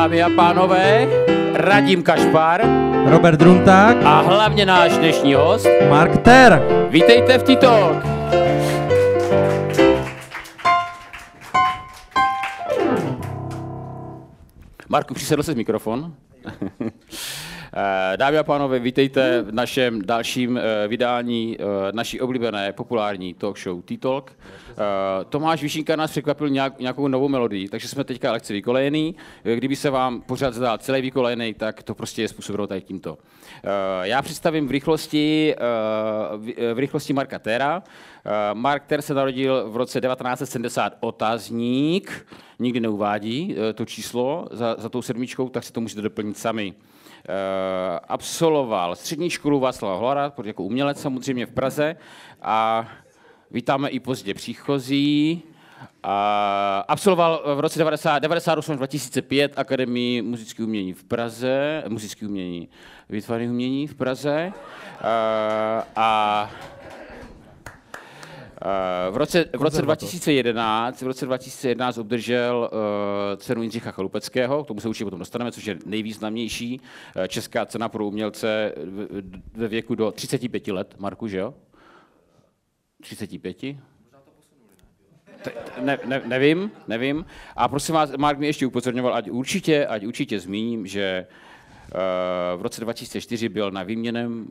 Dámy a pánové, Radim Kašpar Robert Drunták a hlavně náš dnešní host. Mark Ter. Vítejte v T-Talk. Marku, přisedl se mikrofon. Eh, Dámy a pánové, vítejte v našem dalším eh, vydání eh, naší oblíbené populární talk show T-Talk. Tomáš Vyšínka nás překvapil nějak, nějakou novou melodii, takže jsme teďka lehce vykolejený. Kdyby se vám pořád zdál celý vykolejený, tak to prostě je způsobeno tady tímto. Já představím v rychlosti, v rychlosti Marka Tera. Mark Ter se narodil v roce 1970 otazník, nikdy neuvádí to číslo za, za tou sedmičkou, tak si to můžete doplnit sami. Eh, absolvoval střední školu Václava Hlara, jako umělec samozřejmě v Praze a vítáme i pozdě příchozí. A absolvoval v roce 1998-2005 Akademii muzických umění v Praze, muzických umění, výtvarných umění v Praze. A, eh, a v roce, v roce 2011, v roce 2011 obdržel uh, cenu Jindřicha Chalupeckého, k tomu se určitě potom dostaneme, což je nejvýznamnější uh, česká cena pro umělce ve věku do 35 let. Marku, že jo? 35? Ne, ne, nevím, nevím. A prosím vás, Mark mi ještě upozorňoval, ať určitě, ať určitě zmíním, že v roce 2004 byl na výměném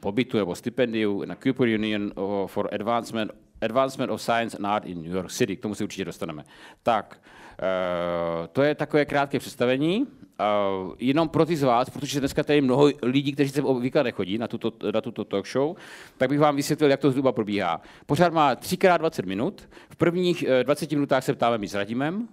pobytu nebo stipendiu na Cooper Union for Advancement Advancement of Science and Art in New York City, k tomu se určitě dostaneme. Tak, uh, to je takové krátké představení. Uh, jenom pro ty z vás, protože dneska tady je mnoho lidí, kteří se obvykle nechodí na tuto, na tuto talk show, tak bych vám vysvětlil, jak to zhruba probíhá. Pořád má 3x20 minut. V prvních 20 minutách se ptáme my s Radimem,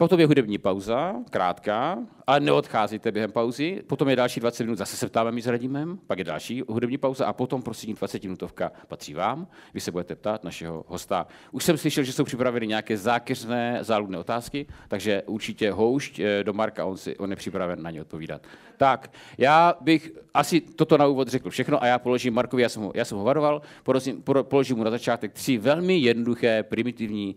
Potom je hudební pauza, krátká, ale neodcházíte během pauzy. Potom je další 20 minut, zase se ptáme my s Radimem, pak je další hudební pauza a potom prosím 20 minutovka patří vám. Vy se budete ptát našeho hosta. Už jsem slyšel, že jsou připraveny nějaké zákeřné záludné otázky, takže určitě houšť eh, do Marka, on, si, on je připraven na ně odpovídat. Tak, já bych asi toto na úvod řekl všechno a já položím Markovi, já jsem ho, já jsem ho varoval, položím, položím mu na začátek tři velmi jednoduché, primitivní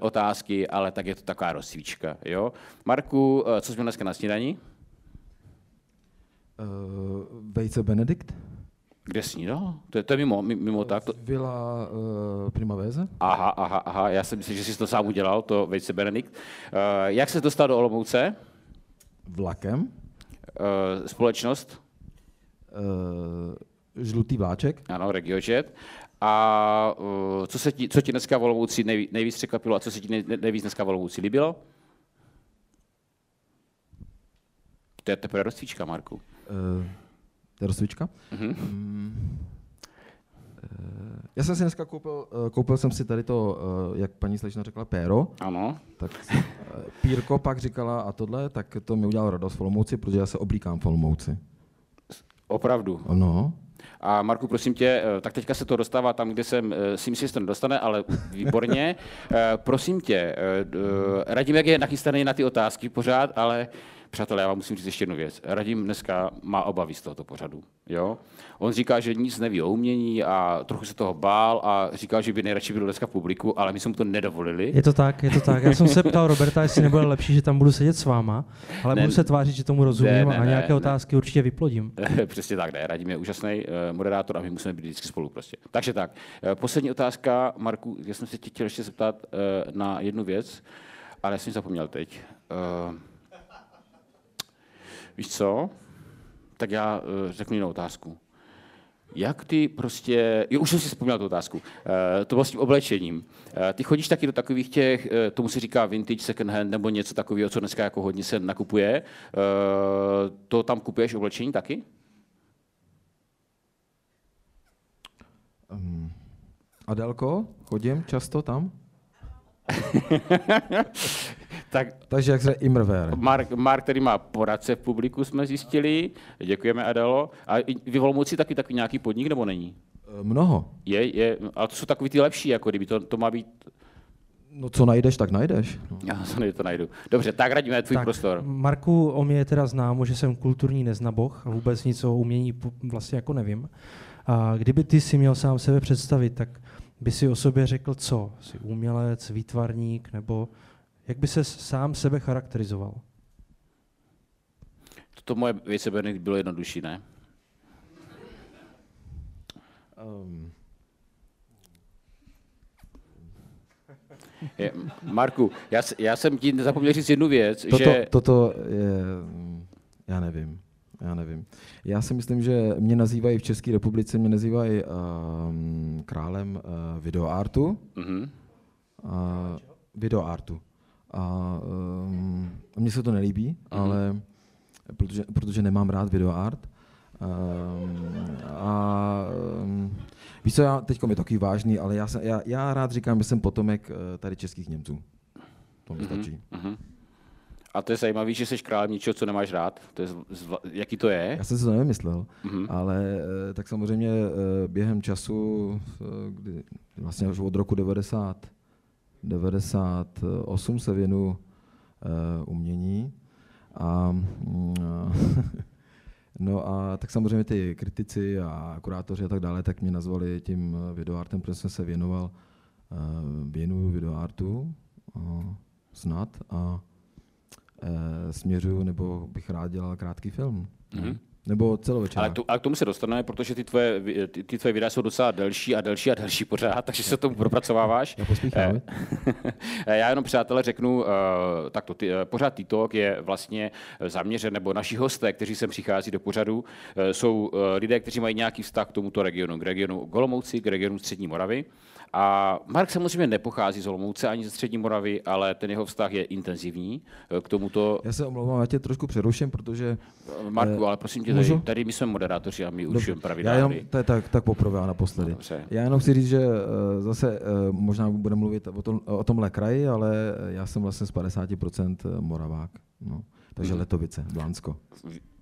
otázky, ale tak je to taková rozsvíčka. Jo? Marku, eh, co jsme dneska na snídaní? Uh, vejce Benedikt. Kde snídal? To je, to je mimo, mimo tak? To... Byla uh, Primaveze. Aha, aha, aha, já jsem myslel, že jsi to sám udělal, to vejce Benedikt. Uh, jak se dostal do Olomouce? Vlakem. Uh, společnost? Uh, žlutý vláček. Ano, Regiojet. A uh, co, se ti, co ti dneska v Olomouci nej, nejvíc překvapilo a co se ti nej, nejvíc dneska v Olomouci líbilo? To je teprve rozcvička, Marku. Uh, to je rozcvička? Uh-huh. Um, uh, já jsem si dneska koupil, uh, koupil jsem si tady to, uh, jak paní slečna řekla, péro. Ano. Tak uh, Pírko pak říkala a tohle, tak to mi udělalo radost v Olomouci, protože já se oblíkám v Olomouci. Opravdu? No. A Marku, prosím tě, eh, tak teďka se to dostává tam, kde jsem eh, si myslím, že to nedostane, ale výborně. Eh, prosím tě, radím, jak je nachystaný na ty otázky pořád, ale Přátelé, já vám musím říct ještě jednu věc. Radim dneska má obavy z tohoto pořadu. Jo? On říká, že nic neví o umění a trochu se toho bál a říkal, že by nejradši byl dneska v publiku, ale my jsme mu to nedovolili. Je to tak, je to tak. Já jsem se ptal Roberta, jestli nebude lepší, že tam budu sedět s váma, ale ne, budu se tvářit, že tomu rozumím ne, ne, a nějaké ne, otázky ne. určitě vyplodím. Přesně tak, ne. Radim je úžasný uh, moderátor a my musíme být vždycky spolu prostě. Takže tak. Uh, poslední otázka, Marku, já jsem se tě chtěl ještě zeptat uh, na jednu věc, ale já jsem zapomněl teď. Uh, Víš co? Tak já uh, řeknu jinou otázku. Jak ty prostě, jo, už jsem si vzpomněl tu otázku, uh, to bylo s tím oblečením. Uh, ty chodíš taky do takových těch, uh, tomu se říká vintage, second hand, nebo něco takového, co dneska jako hodně se nakupuje. Uh, to tam kupuješ oblečení taky? Um, Adelko, chodím často tam? tak, Takže jak se Imrver. Mark, Mark, který má poradce v publiku, jsme zjistili. Děkujeme, Adelo. A vy v taky takový nějaký podnik, nebo není? E, mnoho. Je, je, ale to jsou takový ty lepší, jako kdyby to, to má být No co najdeš, tak najdeš. No. Já to, to najdu. Dobře, tak radíme tvůj tak, prostor. Marku, o mě je teda známo, že jsem kulturní neznaboch a vůbec nic o umění vlastně jako nevím. A kdyby ty si měl sám sebe představit, tak by si o sobě řekl co? Jsi umělec, výtvarník, nebo jak by se sám sebe charakterizoval? to moje věceberný bylo jednodušší, ne? Um. Je, Marku, já, já jsem ti zapomněl říct jednu věc, toto, že... Toto je, já nevím, já nevím. Já si myslím, že mě nazývají v České republice, mě nazývají um, králem uh, videoartu. Mm-hmm. Uh, videoartu. A um, mně se to nelíbí, mm-hmm. ale protože, protože nemám rád videoart. Um, a um, víš co, já, teď je takový vážný, ale já, jsem, já, já rád říkám, že jsem potomek uh, tady českých Němců. To mi mm-hmm. stačí. Mm-hmm. A to je zajímavé, že jsi králem něčeho, co nemáš rád. To je, jaký to je? Já jsem si to nevymyslel, mm-hmm. ale uh, tak samozřejmě uh, během času, kdy vlastně už od roku 90, 98 se věnu uh, umění. A, uh, no a tak samozřejmě ty kritici a kurátoři a tak dále, tak mě nazvali tím videoartem, protože jsem se věnoval, uh, věnuju videoartu uh, snad a směřuju, nebo bych rád dělal krátký film. Mm-hmm. Nebo celovečer. Ale, to, ale k tomu se dostaneme, protože ty tvoje, ty, ty tvoje videa jsou docela delší a delší a delší pořád, takže se tomu propracováváš. Já pospíchám. Eh, já jenom přátelé řeknu, eh, tak to, ty, eh, pořád TikTok je vlastně zaměřen, nebo naši hosté, kteří sem přichází do pořadu, jsou lidé, kteří mají nějaký vztah k tomuto regionu, k regionu Golomouci, k regionu Střední Moravy. A Mark samozřejmě nepochází z Olomouce ani ze Střední Moravy, ale ten jeho vztah je intenzivní k tomuto. Já se omlouvám, já tě trošku přeruším, protože... Marku, ale prosím tě, tady, tady my jsme moderátoři a my určujeme pravidla. Já jenom, to je tak, tak poprvé a naposledy. No, já jenom chci říct, že zase možná budeme mluvit o, tom, o tomhle kraji, ale já jsem vlastně z 50% Moravák. No. Takže hmm. Letovice, Blánsko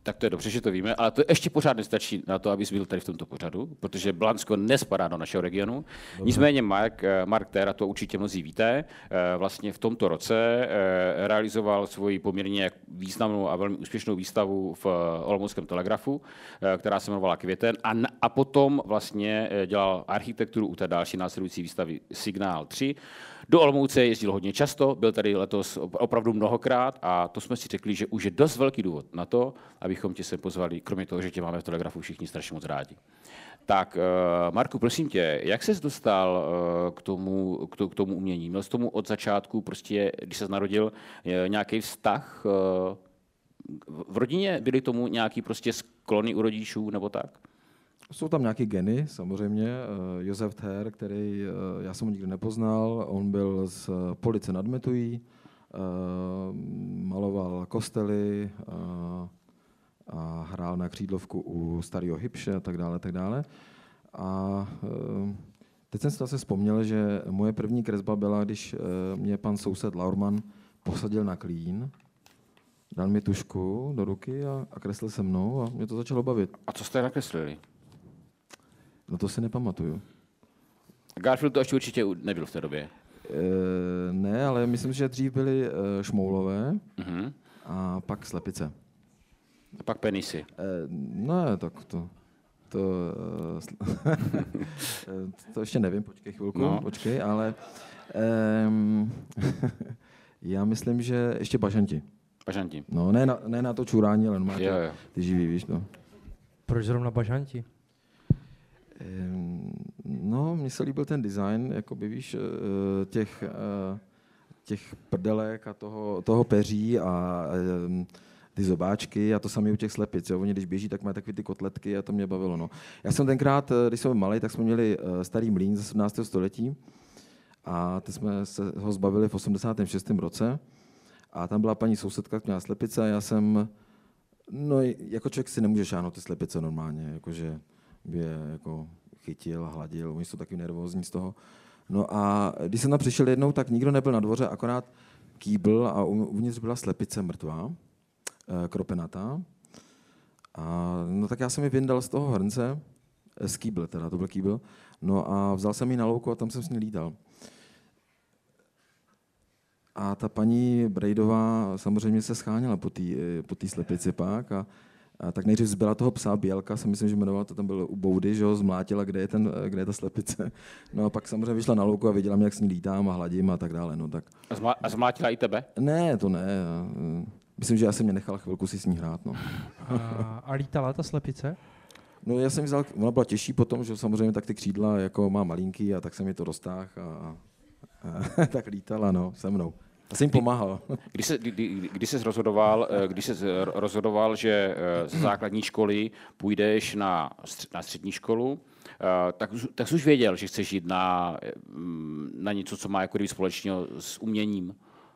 tak to je dobře, že to víme, ale to ještě pořád nestačí na to, abys byl tady v tomto pořadu, protože Blansko nespadá do našeho regionu. Dobře. Nicméně Mark, eh, Mark Tera, to určitě mnozí víte, eh, vlastně v tomto roce eh, realizoval svoji poměrně významnou a velmi úspěšnou výstavu v Olomouckém telegrafu, která se jmenovala Květen a, a potom vlastně dělal architekturu u té další následující výstavy Signál 3, do Olomouce jezdil hodně často, byl tady letos opravdu mnohokrát a to jsme si řekli, že už je dost velký důvod na to, abychom tě se pozvali, kromě toho, že tě máme v Telegrafu všichni strašně moc rádi. Tak, eh, Marku, prosím tě, jak ses dostal eh, k tomu, k tomu umění? Měl jsi tomu od začátku, prostě, když se narodil, eh, nějaký vztah? V rodině byly tomu nějaký prostě sklony u rodičů nebo tak? Jsou tam nějaké geny, samozřejmě. Eh, Josef Ther, který eh, já jsem ho nikdy nepoznal, on byl z Police nad Metují, eh, maloval kostely a hrál na křídlovku u starého Hybše a tak dále, tak dále. A teď jsem si zase vzpomněl, že moje první kresba byla, když mě pan soused Laurman posadil na klín, dal mi tušku do ruky a, a kreslil se mnou a mě to začalo bavit. A co jste nakreslili? No to si nepamatuju. Garfield to ještě určitě nebyl v té době. E, ne, ale myslím, že dřív byly e, šmoulové uh-huh. a pak slepice. A pak penisy. E, ne, tak to... To, to ještě nevím, počkej chvilku, no. počkej, ale um, já myslím, že ještě bažanti. Bažanti. No, ne na, ne na to čurání, ale normálně ty živý, víš, no. Proč zrovna bažanti? No, mně se líbil ten design, jako by víš, eh, těch, eh, těch prdelek a toho, toho peří a ty zobáčky a to samé u těch slepic. Jo. Oni, když běží, tak mají takové ty kotletky a to mě bavilo. No. Já jsem tenkrát, eh, když jsem malý, tak jsme měli starý mlín ze 17. století a ty jsme se ho zbavili v 86. roce a tam byla paní sousedka, měla slepice a já jsem, no jako člověk si nemůže šáhnout ty slepice normálně, jakože je jako chytil, hladil, oni jsou taky nervózní z toho. No a když jsem tam přišel jednou, tak nikdo nebyl na dvoře, akorát kýbl a uvnitř byla slepice mrtvá, eh, kropenatá. A no tak já jsem ji vyndal z toho hrnce, eh, z kýble teda, to byl kýbl, no a vzal jsem ji na louku a tam jsem s ní lídal. A ta paní Brejdová samozřejmě se scháněla po té eh, po slepici pak a a tak nejdřív zbyla toho psa, Bělka, jsem myslím, že jmenoval, to tam byl u Boudy, že ho zmlátila, kde je, ten, kde je ta slepice. No a pak samozřejmě vyšla na louku a viděla mě, jak s ní lítám a hladím a tak dále. No, tak... A, zmlátila i tebe? Ne, to ne. myslím, že já jsem mě nechal chvilku si s ní hrát. No. A, a lítala ta slepice? No já jsem vzal, ona byla těžší potom, že samozřejmě tak ty křídla jako má malinký a tak jsem mi to roztáhl a, a, a tak lítala no, se mnou. Jsem jim pomáhal. Když se, kdy, kdy jsi rozhodoval, eh, když jsi rozhodoval, že eh, ze základní školy půjdeš na, na střední školu, eh, tak, tak jsi už věděl, že chceš jít na, mm, na něco, co má jako společného s uměním.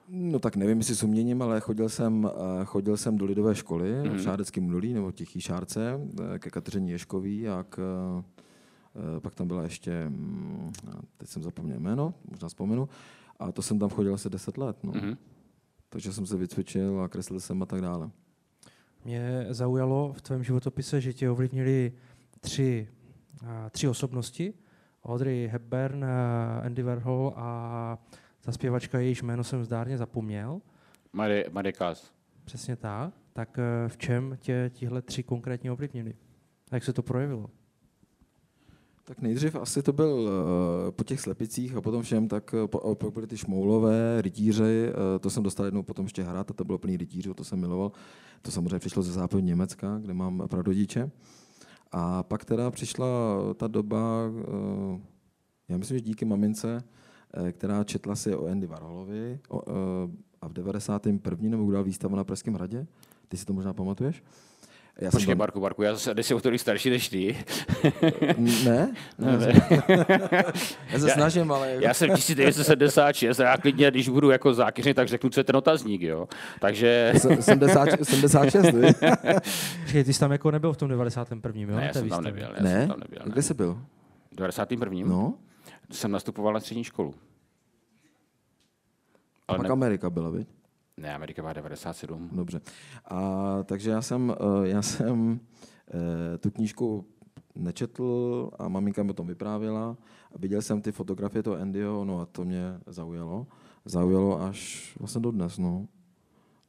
No tak nevím, jestli s uměním, ale chodil jsem, chodil jsem do lidové školy mm-hmm. v Šádeckém Mlulí nebo Tichý Šárce ke Kateřině Ješkový a k, pak tam byla ještě, mm, teď jsem zapomněl jméno, možná vzpomenu, a to jsem tam chodil asi 10 let. No. Mm-hmm. Takže jsem se vycvičil a kreslil jsem a tak dále. Mě zaujalo v tvém životopise, že tě ovlivnili tři, tři osobnosti. Audrey Hepburn, Andy Warhol a ta zpěvačka, jejíž jméno jsem zdárně zapomněl. Marie Kass. Přesně tak. Tak e, v čem tě tihle tři konkrétně ovlivnili? A jak se to projevilo? Tak nejdřív asi to byl uh, po těch slepicích a potom všem, tak uh, pak byly ty šmoulové, rytíři, to jsem dostal jednou potom ještě hrát a to bylo plný rytířů, to jsem miloval. To samozřejmě přišlo ze západní Německa, kde mám pradodiče. A pak teda přišla ta doba, já myslím, že díky mamince, která četla si o Andy Warholovi uh, a v 91. nebo udělal výstavu na Pražském hradě, ty si to možná pamatuješ, já Počkej, tam... Barku, Barku, já zase deset o starší než ty. ne? ne, ne. já se já, snažím, ale... Já jsem 1976 já klidně, když budu jako zákeřný, tak řeknu, co je ten otazník, jo. Takže... 70, 76, Počkej, ty jsi tam jako nebyl v tom 91. Jo? Ne, já jsem tam nebyl. Já ne? Jsem tam nebyl ne. Kde jsi byl? V 91. No. Jsem nastupoval na střední školu. Ale pak ne... Amerika byla, viď? Ne, Amerika má 97. Dobře. A, takže já jsem, eh, já jsem eh, tu knížku nečetl a maminka mi o tom vyprávěla. A viděl jsem ty fotografie toho Andyho, no a to mě zaujalo. Zaujalo až vlastně dodnes, no.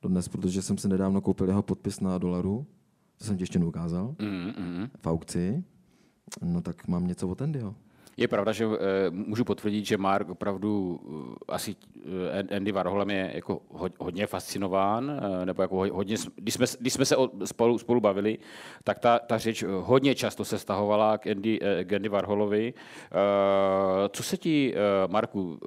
Dodnes, protože jsem si nedávno koupil jeho podpis na dolaru. To jsem ti ještě neukázal. Mm-hmm. V aukci. No tak mám něco od Andyho. Je pravda, že uh, můžu potvrdit, že Mark opravdu uh, asi uh, Andy Warholem je jako ho, hodně fascinován, nebo jako hodně, když jsme, když jsme se spolu, spolu bavili, tak ta, ta řeč hodně často se stahovala k Andy, k Andy Warholovi. Co se ti, Marku,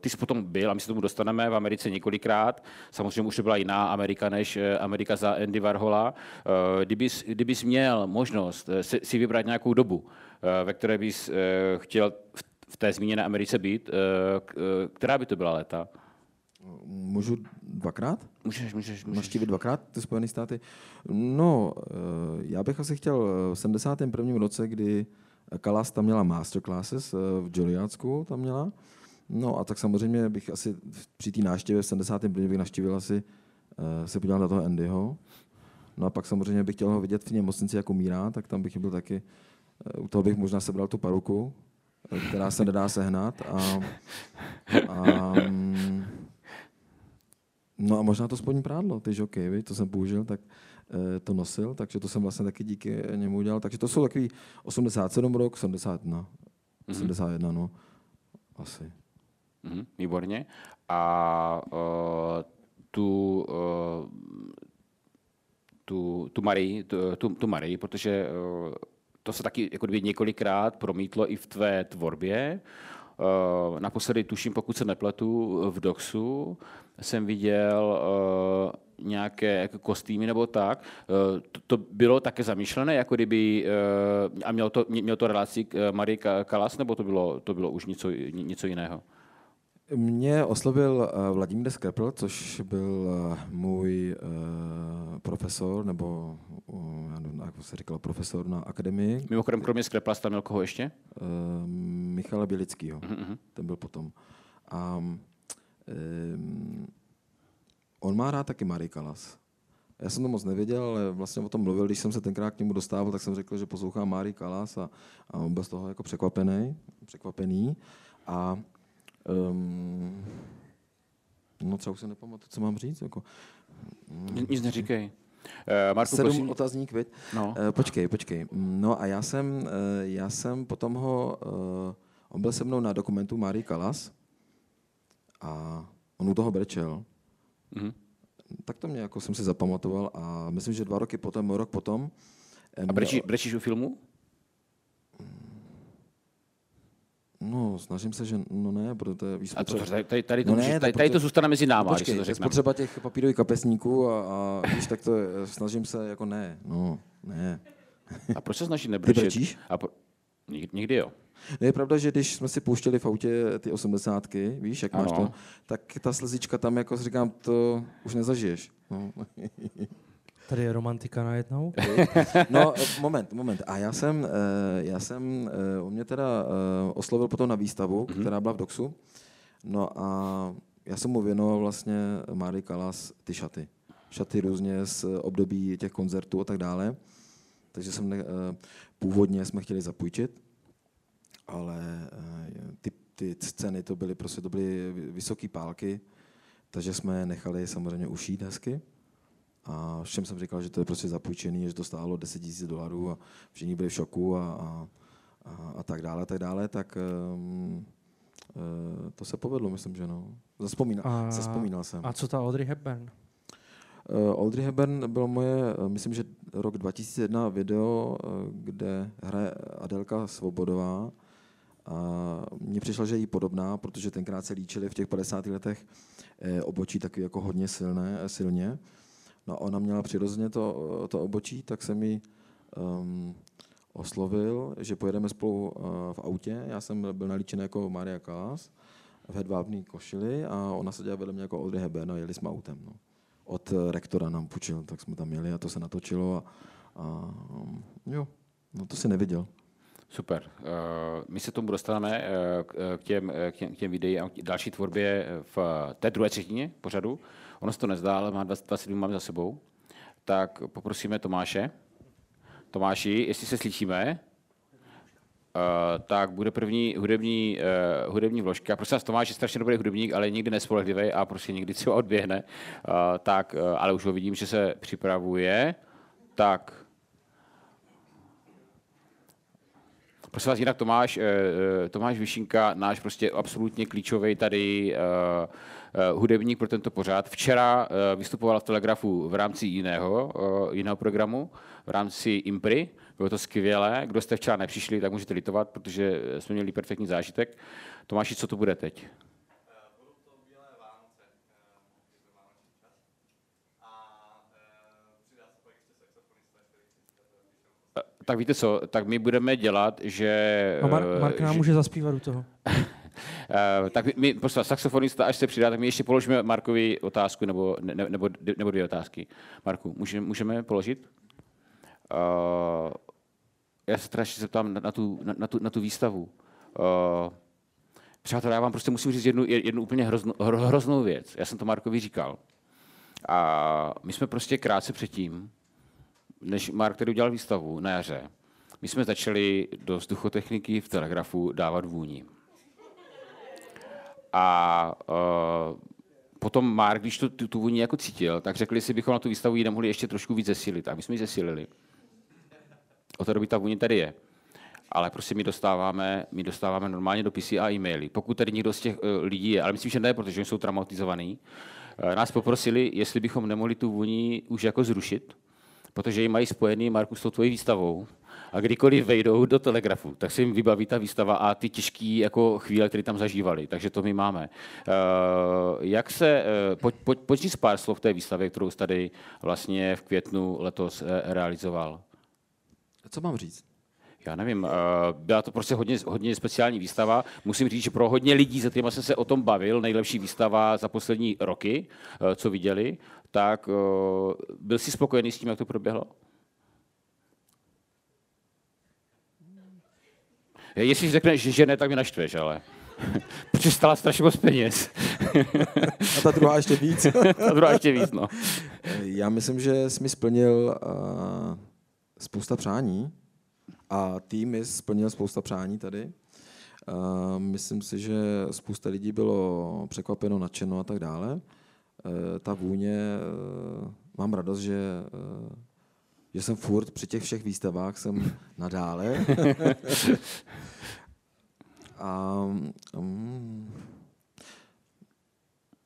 ty jsi potom byl, a my se tomu dostaneme v Americe několikrát, samozřejmě už to byla jiná Amerika než Amerika za Andy Warhola. Kdybys, kdybys měl možnost si, vybrat nějakou dobu, Eh, ve které bys eh, chtěl v té zmíněné Americe být. Eh, která by to byla léta? Můžu dvakrát? Můžeš, můžeš. můžeš. Naštívit dvakrát ty Spojené státy? No, já bych asi chtěl v 71. roce, kdy Kalas tam měla masterclasses v Juilliardsku, tam měla. No a tak samozřejmě bych asi při té návštěvě v 71. bych naštívil asi se podíval na toho Andyho. No a pak samozřejmě bych chtěl ho vidět v nemocnici, jako umírá, tak tam bych byl taky Eh, u toho bych možná sebral tu paruku, eh, která se nedá sehnat. A, a, mm, no a možná to spodní prádlo, ty žoky, to jsem použil, tak eh, to nosil, takže to jsem vlastně taky díky němu udělal. Takže to jsou takový 87 rok, 81, mm-hmm. 81, no, asi. Mm-hmm, výborně. A uh, tu, uh, tu, tu Marii, tu, tu, tu Marii, protože uh, to se taky jako kdyby několikrát promítlo i v tvé tvorbě. Uh, naposledy, tuším, pokud se nepletu, v Doxu jsem viděl uh, nějaké jako kostýmy nebo tak. Uh, to, to bylo také zamýšlené, jako kdyby, a mělo to, mělo to relaci k Marie Kalas, nebo to bylo, to bylo už něco, něco jiného? Mě oslovil uh, Vladimír Skrepl, což byl uh, můj uh, profesor, nebo já nevím, jak se říkalo, profesor na akademii. Mimochodem, kromě Skrepla jste měl koho ještě? Michala Bělickýho, uh-huh. ten byl potom. A um, on má rád taky Marie Kalas. Já jsem to moc nevěděl, ale vlastně o tom mluvil, když jsem se tenkrát k němu dostával, tak jsem řekl, že poslouchá Marie Kalas a, a on byl z toho jako překvapený, překvapený. A Um, no třeba už se nepamatuju, co mám říct. Jako, um, Nic neříkej. Uh, Marku, Sedm prosím. otazník, viď? No. Uh, počkej, počkej. No a já jsem, uh, já jsem potom ho, uh, on byl se mnou na dokumentu Marie Kalas a on u toho brečel. Mm-hmm. tak to mě jako jsem si zapamatoval a myslím, že dva roky potom, rok potom. A brečí, brečíš u filmu? No, snažím se, že no ne, protože víš, A to, spotřeba- tady, tady, tady, to, No ne, můžeš- tady, tady to zůstane mezi náma, Počkej, to je řekneme. spotřeba těch papírových kapesníků a, a víš, tak to je, snažím se jako ne, no, ne. A proč se snažíš Ty nebrečet? brečíš? A pro... Nik- Nikdy jo. Je pravda, že když jsme si pouštěli v autě ty osmdesátky, víš, jak máš Ano. to, tak ta slzička tam, jako říkám, to už nezažiješ. No. Tady je romantika najednou. No, moment, moment. A já jsem, eh, já jsem, eh, on mě teda eh, oslovil potom na výstavu, Mhm. která byla v Doxu. No a já jsem mu věnoval vlastně Máry Kalas ty šaty. Šaty různě z období těch koncertů a tak dále. Takže jsem ne, původně jsme chtěli zapůjčit, ale ty, ty ceny to byly prostě to byly vysoké pálky, takže jsme je nechali samozřejmě ušít hezky. A všem jsem říkal, že to je prostě zapůjčený, že to stálo 10 000 dolarů a všichni byli v šoku a, a, a, a tak dále, tak dále, tak um, uh, to se povedlo, myslím, že no. Zaspomínal, A- zaspomínal jsem. A co ta Audrey Hepburn? Uh, Audrey Hepburn bylo moje, uh, myslím, že rok 2001 video, kde hraje Adelka Svobodová. A mně přišlo, že je jí podobná, protože tenkrát se líčili v těch 50. letech eh, obočí taky jako hodně silné, silně. No ona měla přirozeně to, to obočí, tak jsem mi um, oslovil, že pojedeme spolu uh, v autě. Já jsem byl nalíčený jako Maria Kalas v hedvábný košili a ona seděla vedle mě jako Audrey Hepburn a jeli jsme autem. No. Od eh, rektora nám půjčil, tak jsme tam jeli a to se natočilo a, a um, jo, no to si neviděl. Super. Uh, my se tomu dostaneme k, těm, eh, k, těm, k těm videím a k další tvorbě v té druhé třetině pořadu. Ono se to nezdá, ale má 20, 20 minut máme za sebou. Tak poprosíme Tomáše. Tomáši, jestli se slyšíme, Uh, tak bude první hudební, uh, hudební vložka. Prosím vás, Tomáš je strašně dobrý hudebník, ale nikdy nespolehlivý a prostě někdy třeba odběhne. Uh, tak, uh, ale už ho vidím, že se připravuje. Tak, Prosím vás, jinak Tomáš, eh, Tomáš Vyšinka, náš prostě absolutně klíčový tady eh, hudebník pro tento pořád. Včera eh, vystupoval v Telegrafu v rámci jiného, eh, jiného programu, v rámci Impry. Bylo to skvělé. Kdo jste včera nepřišli, tak můžete litovat, protože jsme měli perfektní zážitek. Tomáši, co to bude teď? Eh, eh, Eh, Tak víte co, tak my budeme dělat, že... A Mar- eh, Mark nám že- může zaspívat u toho. Eh, tak my, my prostě saxofonista, až se přidá, tak my ještě položíme Markovi otázku nebo, ne, nebo, nebo dvě otázky. Marku, můžeme, můžeme položit? Uh, já se ještě zeptám na, na, tu, na, na, tu, na tu výstavu. Uh, přátelé, já vám prostě musím říct jednu, jednu úplně hroznou, hro, hroznou věc. Já jsem to Markovi říkal. A my jsme prostě krátce předtím, než Mark tady udělal výstavu na jaře, my jsme začali do vzduchotechniky v Telegrafu dávat vůni. A uh, potom Mark, když to, tu, tu vůni jako cítil, tak řekli si, bychom na tu výstavu ji nemohli ještě trošku víc zesilit. A my jsme ji zesílili. Od té doby ta vůně tady je. Ale prostě my dostáváme, my dostáváme normálně dopisy a e-maily. Pokud tady někdo z těch uh, lidí je, ale myslím, že ne, protože jsou traumatizovaní, uh, nás poprosili, jestli bychom nemohli tu vůni už jako zrušit, protože ji mají spojený, Marku, s tou tvojí výstavou. A kdykoliv vejdou do telegrafu, tak se jim vybaví ta výstava a ty těžké jako chvíle, které tam zažívali. Takže to my máme. Uh, jak se, uh, pojď, pojď, pojď říct pár slov té výstavě, kterou jsi tady vlastně v květnu letos uh, realizoval. Co mám říct? Já nevím, byla to prostě hodně, hodně speciální výstava. Musím říct, že pro hodně lidí, se kterými jsem se o tom bavil, nejlepší výstava za poslední roky, co viděli, tak byl jsi spokojený s tím, jak to proběhlo? Jestli řekneš, že ne, tak mě naštveš, ale. Protože stala strašně moc peněz. A ta druhá ještě víc. A druhá ještě víc, no. Já myslím, že jsi mi splnil uh, spousta přání a tým mi splnil spousta přání tady. Uh, myslím si, že spousta lidí bylo překvapeno, nadšeno a tak dále. Uh, ta vůně, uh, mám radost, že, uh, že jsem furt při těch všech výstavách, jsem nadále. a um,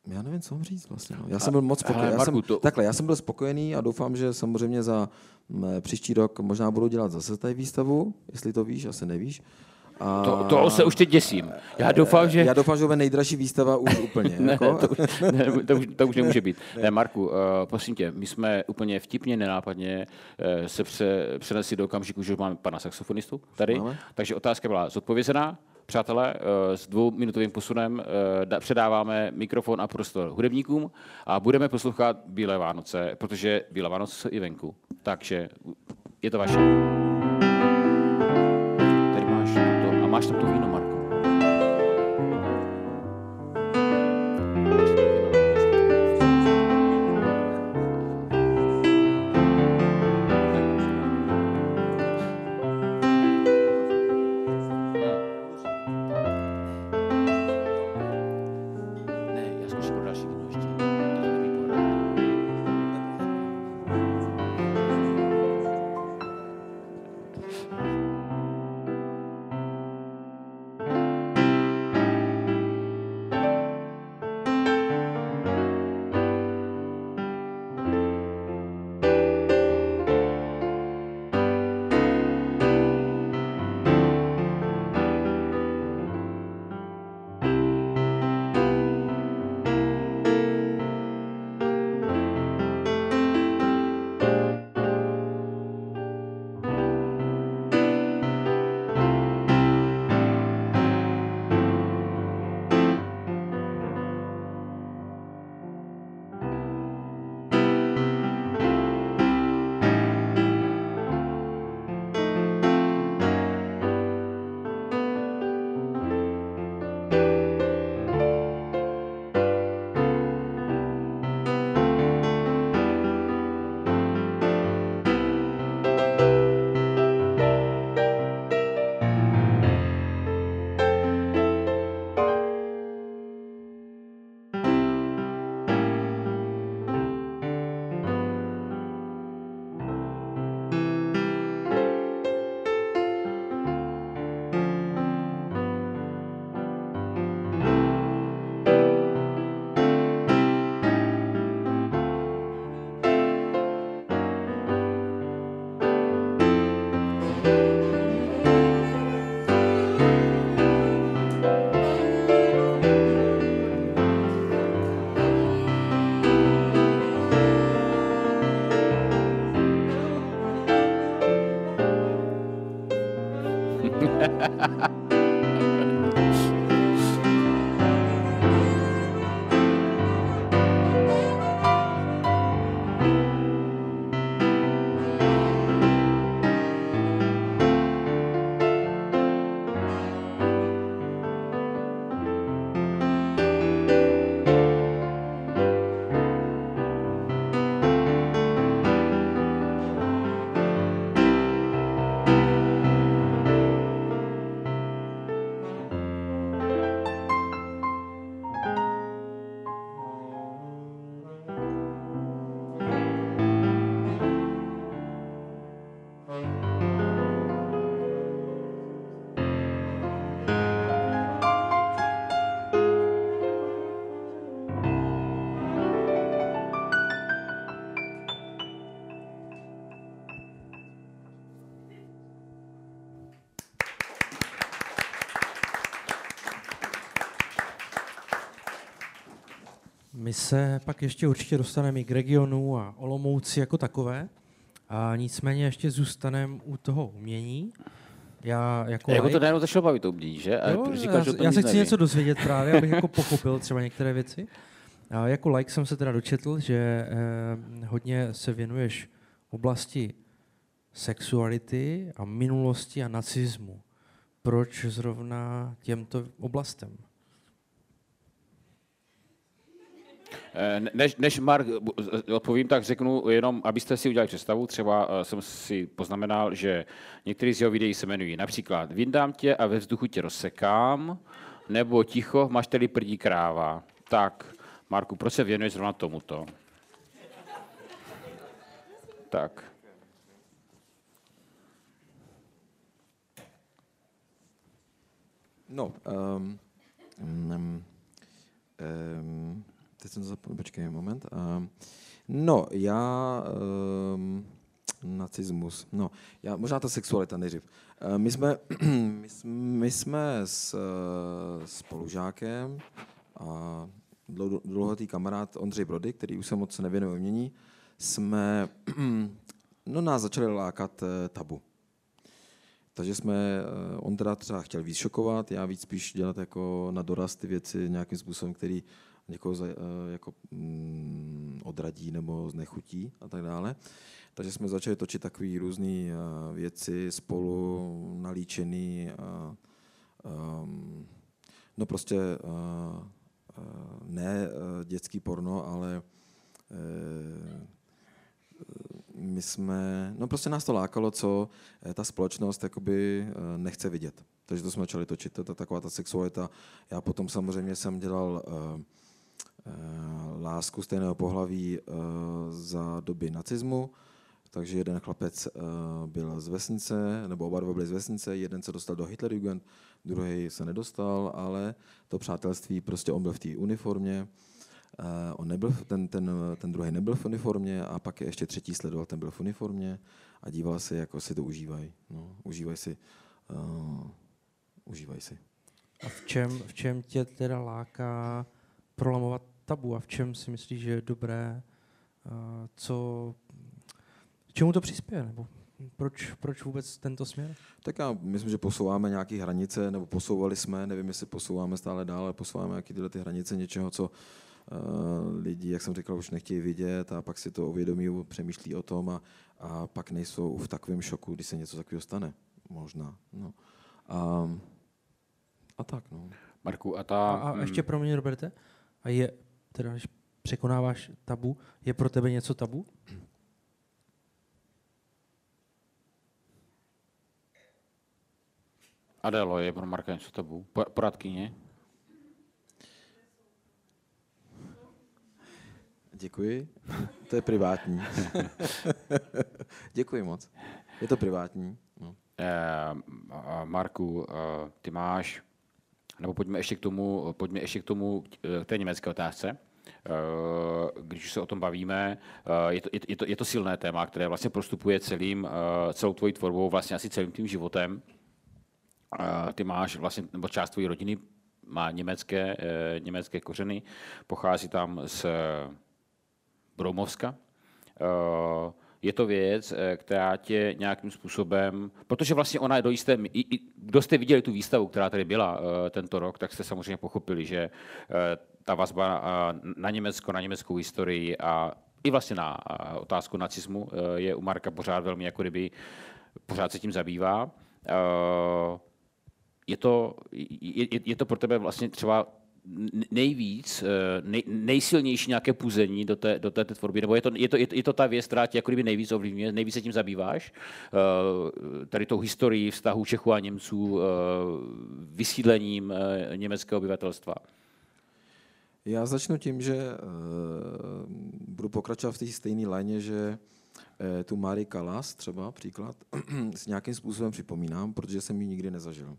Já nevím, co mám říct vlastně. No. Já jsem byl moc spokojený. Já jsem, Takhle, já jsem byl spokojený a doufám, že samozřejmě za m, příští rok možná budu dělat zase tady výstavu, jestli to víš, asi nevíš. A To, to se už teď děsím. Já doufám, že... Já doufám, že bude nejdražší výstava už úplně. Ne, jako. to, už, ne, to, už, to už nemůže být. Ne, Marku, uh, prosím tě, my jsme úplně vtipně, nenápadně uh, se pře, přenesli do okamžiku, že máme pana saxofonistu tady. Máme. Takže otázka byla zodpovězená. Přátelé, uh, s dvouminutovým posunem uh, da, předáváme mikrofon a prostor hudebníkům a budeme poslouchat Bílé Vánoce, protože Bílé Vánoce jsou i venku. Takže je to vaše. Tady máš to, a máš tam to víno, My se pak ještě určitě dostaneme i k regionu a Olomouci jako takové. A nicméně ještě zůstaneme u toho umění. Já jako Jako to najednou začalo bavit umění, že? A Jo, říkal, já, že já se chci neví. něco dozvědět právě, abych jako pochopil třeba některé věci. A jako like jsem se teda dočetl, že eh, hodně se věnuješ oblasti sexuality a minulosti a nacismu. Proč zrovna těmto oblastem? Eh, Než, než Mark bu- odpovím, tak řeknu jenom, abyste si udělali představu. Třeba eh, jsem si poznamenal, že některé z jeho videí se jmenují například Vyndám tě a ve vzduchu tě rozsekám, nebo Ticho, máš tedy prdí kráva. Tak, Marku, proč se věnuješ zrovna tomuto? Tak. No, um, um, um, teď jsem zapomněl, počkej moment. Uh, no, já... Um, nacismus. No, já, možná ta sexualita nejdřív. Uh, my jsme, my, my jsme s uh, spolužákem a dlouholetý kamarád Ondřej Brody, který už se moc nevěnuje umění, jsme, no nás začali lákat uh, tabu. Takže jsme, on teda třeba chtěl víc šokovat, já víc spíš dělat jako na doraz ty věci nějakým způsobem, který někoho za, jako mm, odradí nebo znechutí a tak dále. Takže jsme začali točit takové různé věci spolu, nalíčený, um, no prostě uh, ne dětský porno, ale my jsme, no prostě nás to lákalo, co eh, ta společnost jakoby eh, nechce vidět. Takže to jsme začali točit, to je taková ta sexualita. Já potom samozřejmě jsem dělal uh, lásku stejného pohlaví uh, za doby nacismu, takže jeden chlapec uh, byl z vesnice, nebo oba dva byli z vesnice, jeden se dostal do Hitlerjugend, druhý se nedostal, ale to přátelství, prostě on byl v té uniformě, on nebyl, ten, ten, ten druhý nebyl v uniformě a pak je ještě třetí sledoval, ten byl v uniformě a díval se, jako si to užívají. No, užívají si. Uh, užívají si. A v čem, v čem tě teda láká prolamovat tabu a v čem si myslíš, že je dobré, uh, co, čemu to přispěje, nebo proč, proč vůbec tento směr? Tak já myslím, že posouváme nějaké hranice, nebo posouvali jsme, nevím, jestli posouváme stále dál, ale posouváme nějaké tyhle ty hranice něčeho, co uh, lidi, jak jsem říkal, už nechtějí vidět a pak si to uvědomí, přemýšlí o tom a, a pak nejsou v takovém šoku, když se něco takového stane. Možná. No. A, a tak, no. Marku, a ta... A, a mm, ještě pro mě, Roberte, a je, teda, když překonáváš tabu, je pro tebe něco tabu? Adelo, je pro Marka něco tabu? Po- Poradkyně? Děkuji. To je privátní. Děkuji moc. Je to privátní. No. Eh, Marku, eh, ty máš, nebo pojďme ještě k tomu, pojďme ještě k tomu, k té německé otázce. Eh, když se o tom bavíme, eh, je to, je, to, je to silné téma, které vlastně prostupuje celým, eh, celou tvojí tvorbou, vlastně asi celým tím životem. Eh, Ty máš vlastně, nebo část tvojí rodiny má německé, eh, německé kořeny, pochází tam z Bromovska. Je to věc, eh, která tě nějakým způsobem, protože vlastně ona je do jisté, kdo jste viděli tu výstavu, která tady byla eh, tento rok, tak jste samozřejmě pochopili, že eh, ta vazba na Německo, na německou historii a i vlastně na otázku nacismu je u Marka pořád velmi jako kdyby pořád se tím zabývá. Je to, je, je- to pro tebe vlastně třeba nejvíc, eh, nej, nejsilnější nějaké puzení do té, do té, té tvorby, nebo je to, je, to, je, to, ta věc, která tě jako kdyby nejvíc ovlivňuje, nejvíc se tím zabýváš, Eh, tady tou historií vztahu Čechů a Němců, eh, vysídlením německého obyvatelstva. Já začnu tím, že budu pokračovat v té stejné léně, že tu Marie Callas třeba příklad s nějakým způsobem připomínám, protože jsem ji nikdy nezažil.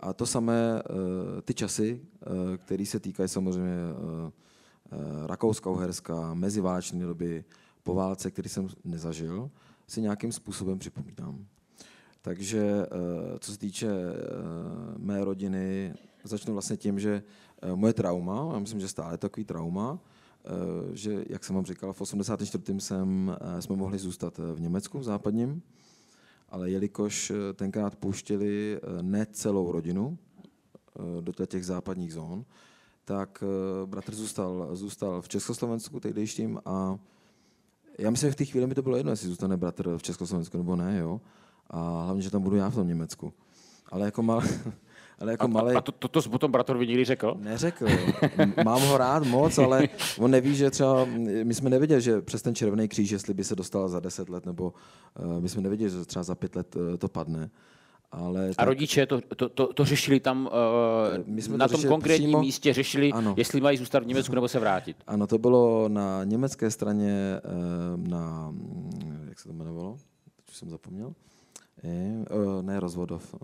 A to samé uh, ty časy, uh, které se týkají samozřejmě uh, uh, Rakouska-Uherska, meziválečné doby, po válce, který jsem nezažil, si nějakým způsobem připomínám. Takže eh, co se týče eh, mé rodiny, začnu vlastně tím, že eh, moje trauma, já myslím, že stále takový trauma, eh, že, jak jsem vám říkal, v 84. Jsem, eh, jsme mohli zůstat eh, v Německu, v západním, ale jelikož eh, tenkrát pouštěli eh, ne celou rodinu eh, do těch západních zón, tak bratr zůstal, zůstal v Československu tehdejším a já myslím, že v té chvíli mi to bylo jedno, jestli zůstane bratr v Československu nebo ne, jo. A hlavně, že tam budu já v tom Německu. Ale jako, mal, ale jako A, malý... a to, to, to jsi potom bratrovi někdy řekl? Neřekl. Mám ho rád moc, ale on neví, že třeba, my jsme nevěděli, že přes ten červený kříž, jestli by se dostal za deset let, nebo uh, my jsme nevěděli, že třeba za pět let uh, to padne. Ale A tak, rodiče to, to, to, to řešili tam My uh, jsme to na tom řešili konkrétním přímo- místě, řešili, Ano. jestli mají zůstat v Německu nebo se vrátit. ano, to bylo na německé straně, na, mm, jak se to jmenovalo? Teď už jsem zapomněl. Je, ne Rozvodov.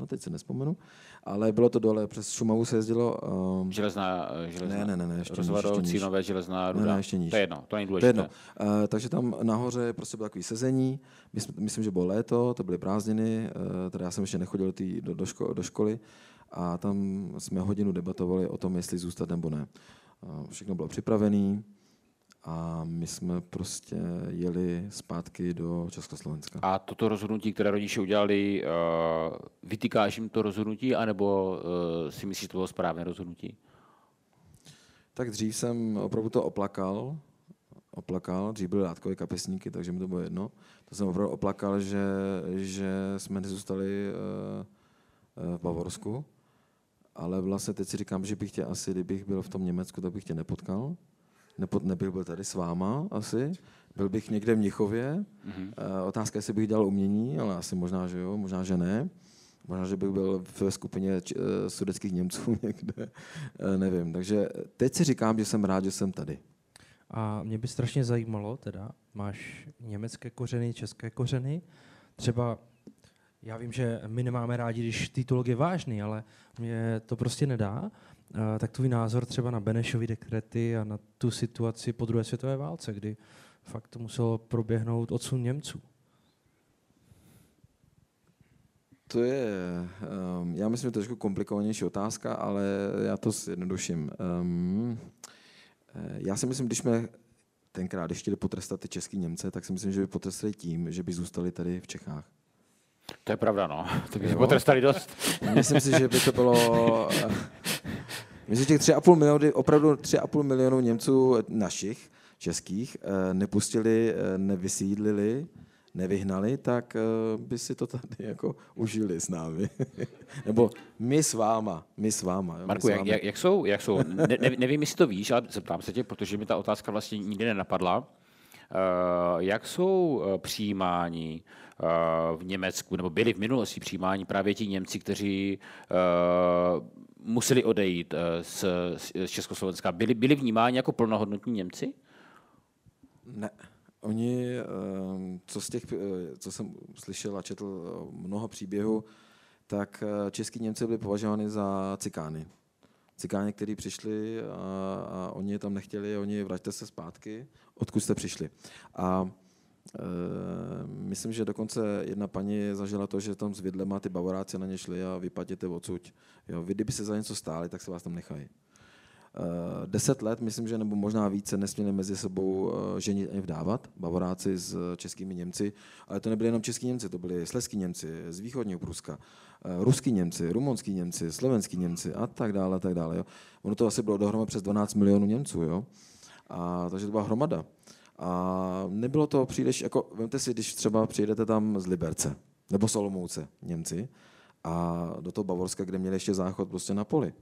No teď se nespomenu, ale bylo to dole, přes Šumavu se jezdilo. Um, Železná, eh, železná Ne, ne, ne, ne, ještě níž, rozvadov, ještě níž. cínové, železná Ne, ruda. ne, ještě níž. To je jedno, to není to důležité. je jedno. Uh, takže tam nahoře prostě bylo takové sezení, My jsme, myslím, že bylo léto, to byly prázdniny, uh, teda já jsem ještě nechodil do, tý, do, do, ško, do školy a tam jsme hodinu debatovali o tom, jestli zůstat nebo ne. Uh, všechno bylo připravené a my jsme prostě jeli zpátky do Československa. A toto rozhodnutí, které rodiče udělali, uh, vytýkáš jim to rozhodnutí, anebo uh, si myslíš, že to bylo správné rozhodnutí? Tak dřív jsem opravdu to oplakal, oplakal, dřív byly látkové kapesníky, takže mi to bylo jedno. To jsem opravdu oplakal, že, že jsme nezůstali uh, v Bavorsku, ale vlastně teď si říkám, že bych tě asi, kdybych byl v tom Německu, tak bych tě nepotkal. Nepot, nebyl byl tady s váma asi, byl bych někde v Mnichově. Mhm. Uh, otázka je, jestli bych dělal umění, ale asi možná, že jo, možná, že ne. Možná, že bych byl ve skupině č- eh, sudeckých Němců někde, Eh, nevím. Takže teď si říkám, že jsem rád, že jsem tady. A mě by strašně zajímalo, teda, máš německé kořeny, české kořeny, třeba, já vím, že my nemáme rádi, když titulok je vážný, ale mě to prostě nedá, tak tvůj názor třeba na Benešovy dekrety a na tu situaci po druhé světové válce, kdy fakt to muselo proběhnout odsun Němců. To je, um, já myslím, že to je trošku komplikovanější otázka, ale já to zjednoduším. Um, já si myslím, když jsme tenkrát, když chtěli potrestat ty český Němce, tak si myslím, že by potrestali tím, že by zůstali tady v Čechách. To je pravda, no. To by Jo. potrestali dost. Myslím si, že by to bylo... Myslím, že těch 3,5 miliony, opravdu 3,5 milionů Němců našich, českých, eh, nepustili, eh, nevysídlili, nevyhnali, tak eh, by si to tady jako užili s námi. Nebo my s váma, my s váma. Jo, Marku, s jak, vámi. jak, jak jsou, jak jsou ne, ne, nevím, jestli to víš, ale zeptám se tě, protože mi ta otázka vlastně nikdy nenapadla. Uh, jak jsou přijímáni uh, v Německu, nebo byli v minulosti přijímáni právě ti Němci, kteří uh, museli odejít uh, z, z Československa? Byli, byli vnímáni jako plnohodnotní Němci? Ne. Oni, ehm, co, z těch, eh, co jsem slyšel a četl eh, mnoho příběhů, tak eh, český Němci byli považováni za cikány. Cikáni, kteří přišli a, a oni je tam nechtěli, oni vraťte se zpátky, odkud jste přišli. A myslím, že dokonce jedna paní zažila to, že tam s vidlema ty bavoráci na ně šli a vypadněte odsud. Jo, vy, kdyby se za něco stáli, tak se vás tam nechají. Eh, deset let, myslím, že nebo možná více, nesměli mezi sebou eh, ženit ani vdávat, bavoráci s eh, českými Němci, ale to nebyli jenom český Němci, to byli sleský Němci z východního Pruska, eh, ruský Němci, rumunský Němci, slovenský Němci a tak dále, a tak dále. Jo. Ono to asi bylo dohromady přes 12 milionů Němců, jo. A, takže to byla hromada. A nebylo to příliš, jako vemte si, když třeba přijedete tam z Liberce, nebo z Olomouce, Němci, a do toho Bavorska, kde měli ještě záchod prostě na poli.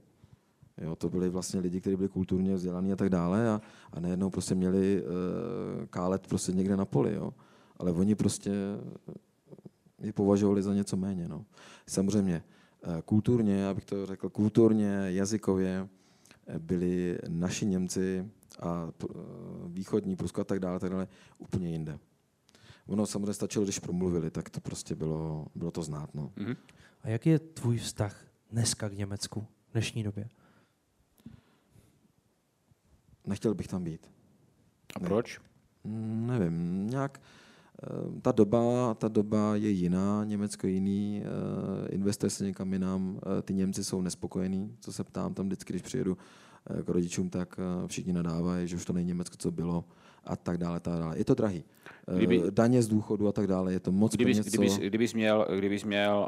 Jo, to byli vlastně lidi, kteří byli kulturně vzdělaní a tak dále a, a najednou prostě měli uh, kálet prostě někde na poli, jo. Ale oni prostě je považovali za něco méně, no. Samozřejmě eh, kulturně, abych to řekl, kulturně, jazykově eh, byli naši Němci a eh, východní Prusko a tak dále, tak dále úplně jinde. Ono samozřejmě stačilo, když promluvili, tak to prostě bylo, bylo to znát, no. Mhm. A jaký je tvůj vztah dneska k Německu v dnešní době? Nechtěl bych tam být. A Ne. proč? Nevím, nějak eh, ta doba, ta doba je jiná, Německo je jiný, eh, investuje se někam jinam, ty Němci jsou nespokojení, co se ptám tam vždycky, když přijedu k rodičům, tak eh, všichni nadávají, že už to není Německo, co bylo a tak dále, tak dále. Je to drahý. Eh, Kdyby- Daně z důchodu a tak dále, je to moc Kdybys, peněz, kdybys, co... kdybys měl, kdybys měl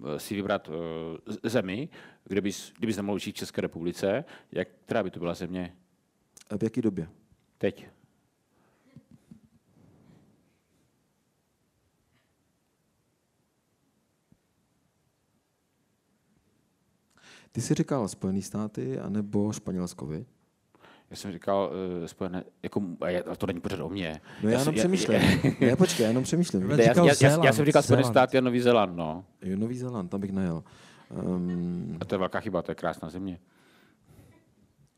uh, si vybrat uh, zemi, kde bys, kdybys nemohl žít v České republice, jak, která by to byla země V jaký době? teď? Ty jsi říkal Spojené státy anebo Španělsko, vy? Já jsem říkal, uh, spojené, jako, a to není pořád o mě. No já, jsem- jenom přemýšlím. Ne, počkej, já jenom přemýšlím. Já Já, já, říkal já, já, já Zéland, jsem říkal Spojené Zéland. státy a Nový Zéland, no. Jo, Nový Zéland, tam bych najel. Um, A to je velká chyba, to je krásná země.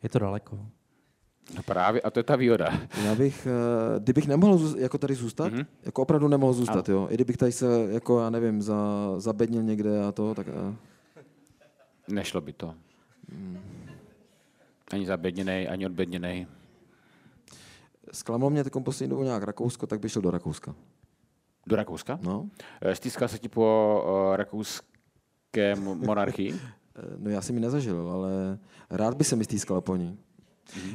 Je to daleko. No právě, a to je ta výhoda. Já bych, eh, kdybych nemohl zůst- jako tady zůstat, Mhm. mm-hmm. jako opravdu nemohl zůstat, jo. I kdybych tady se, jako já nevím, za, zabednil někde a to, tak eh, Nešlo by to. Ani zabedněnej, ani odbedněnej. zklamalo mě teď poslední dobou nějak Rakousko, tak bych šel do Rakouska. Do Rakouska? No, Eh, Stýskal se ti po uh, rakouské mo- monarchii? Eh, no já jsem ji nezažil, ale rád by se mi stýskal po ní.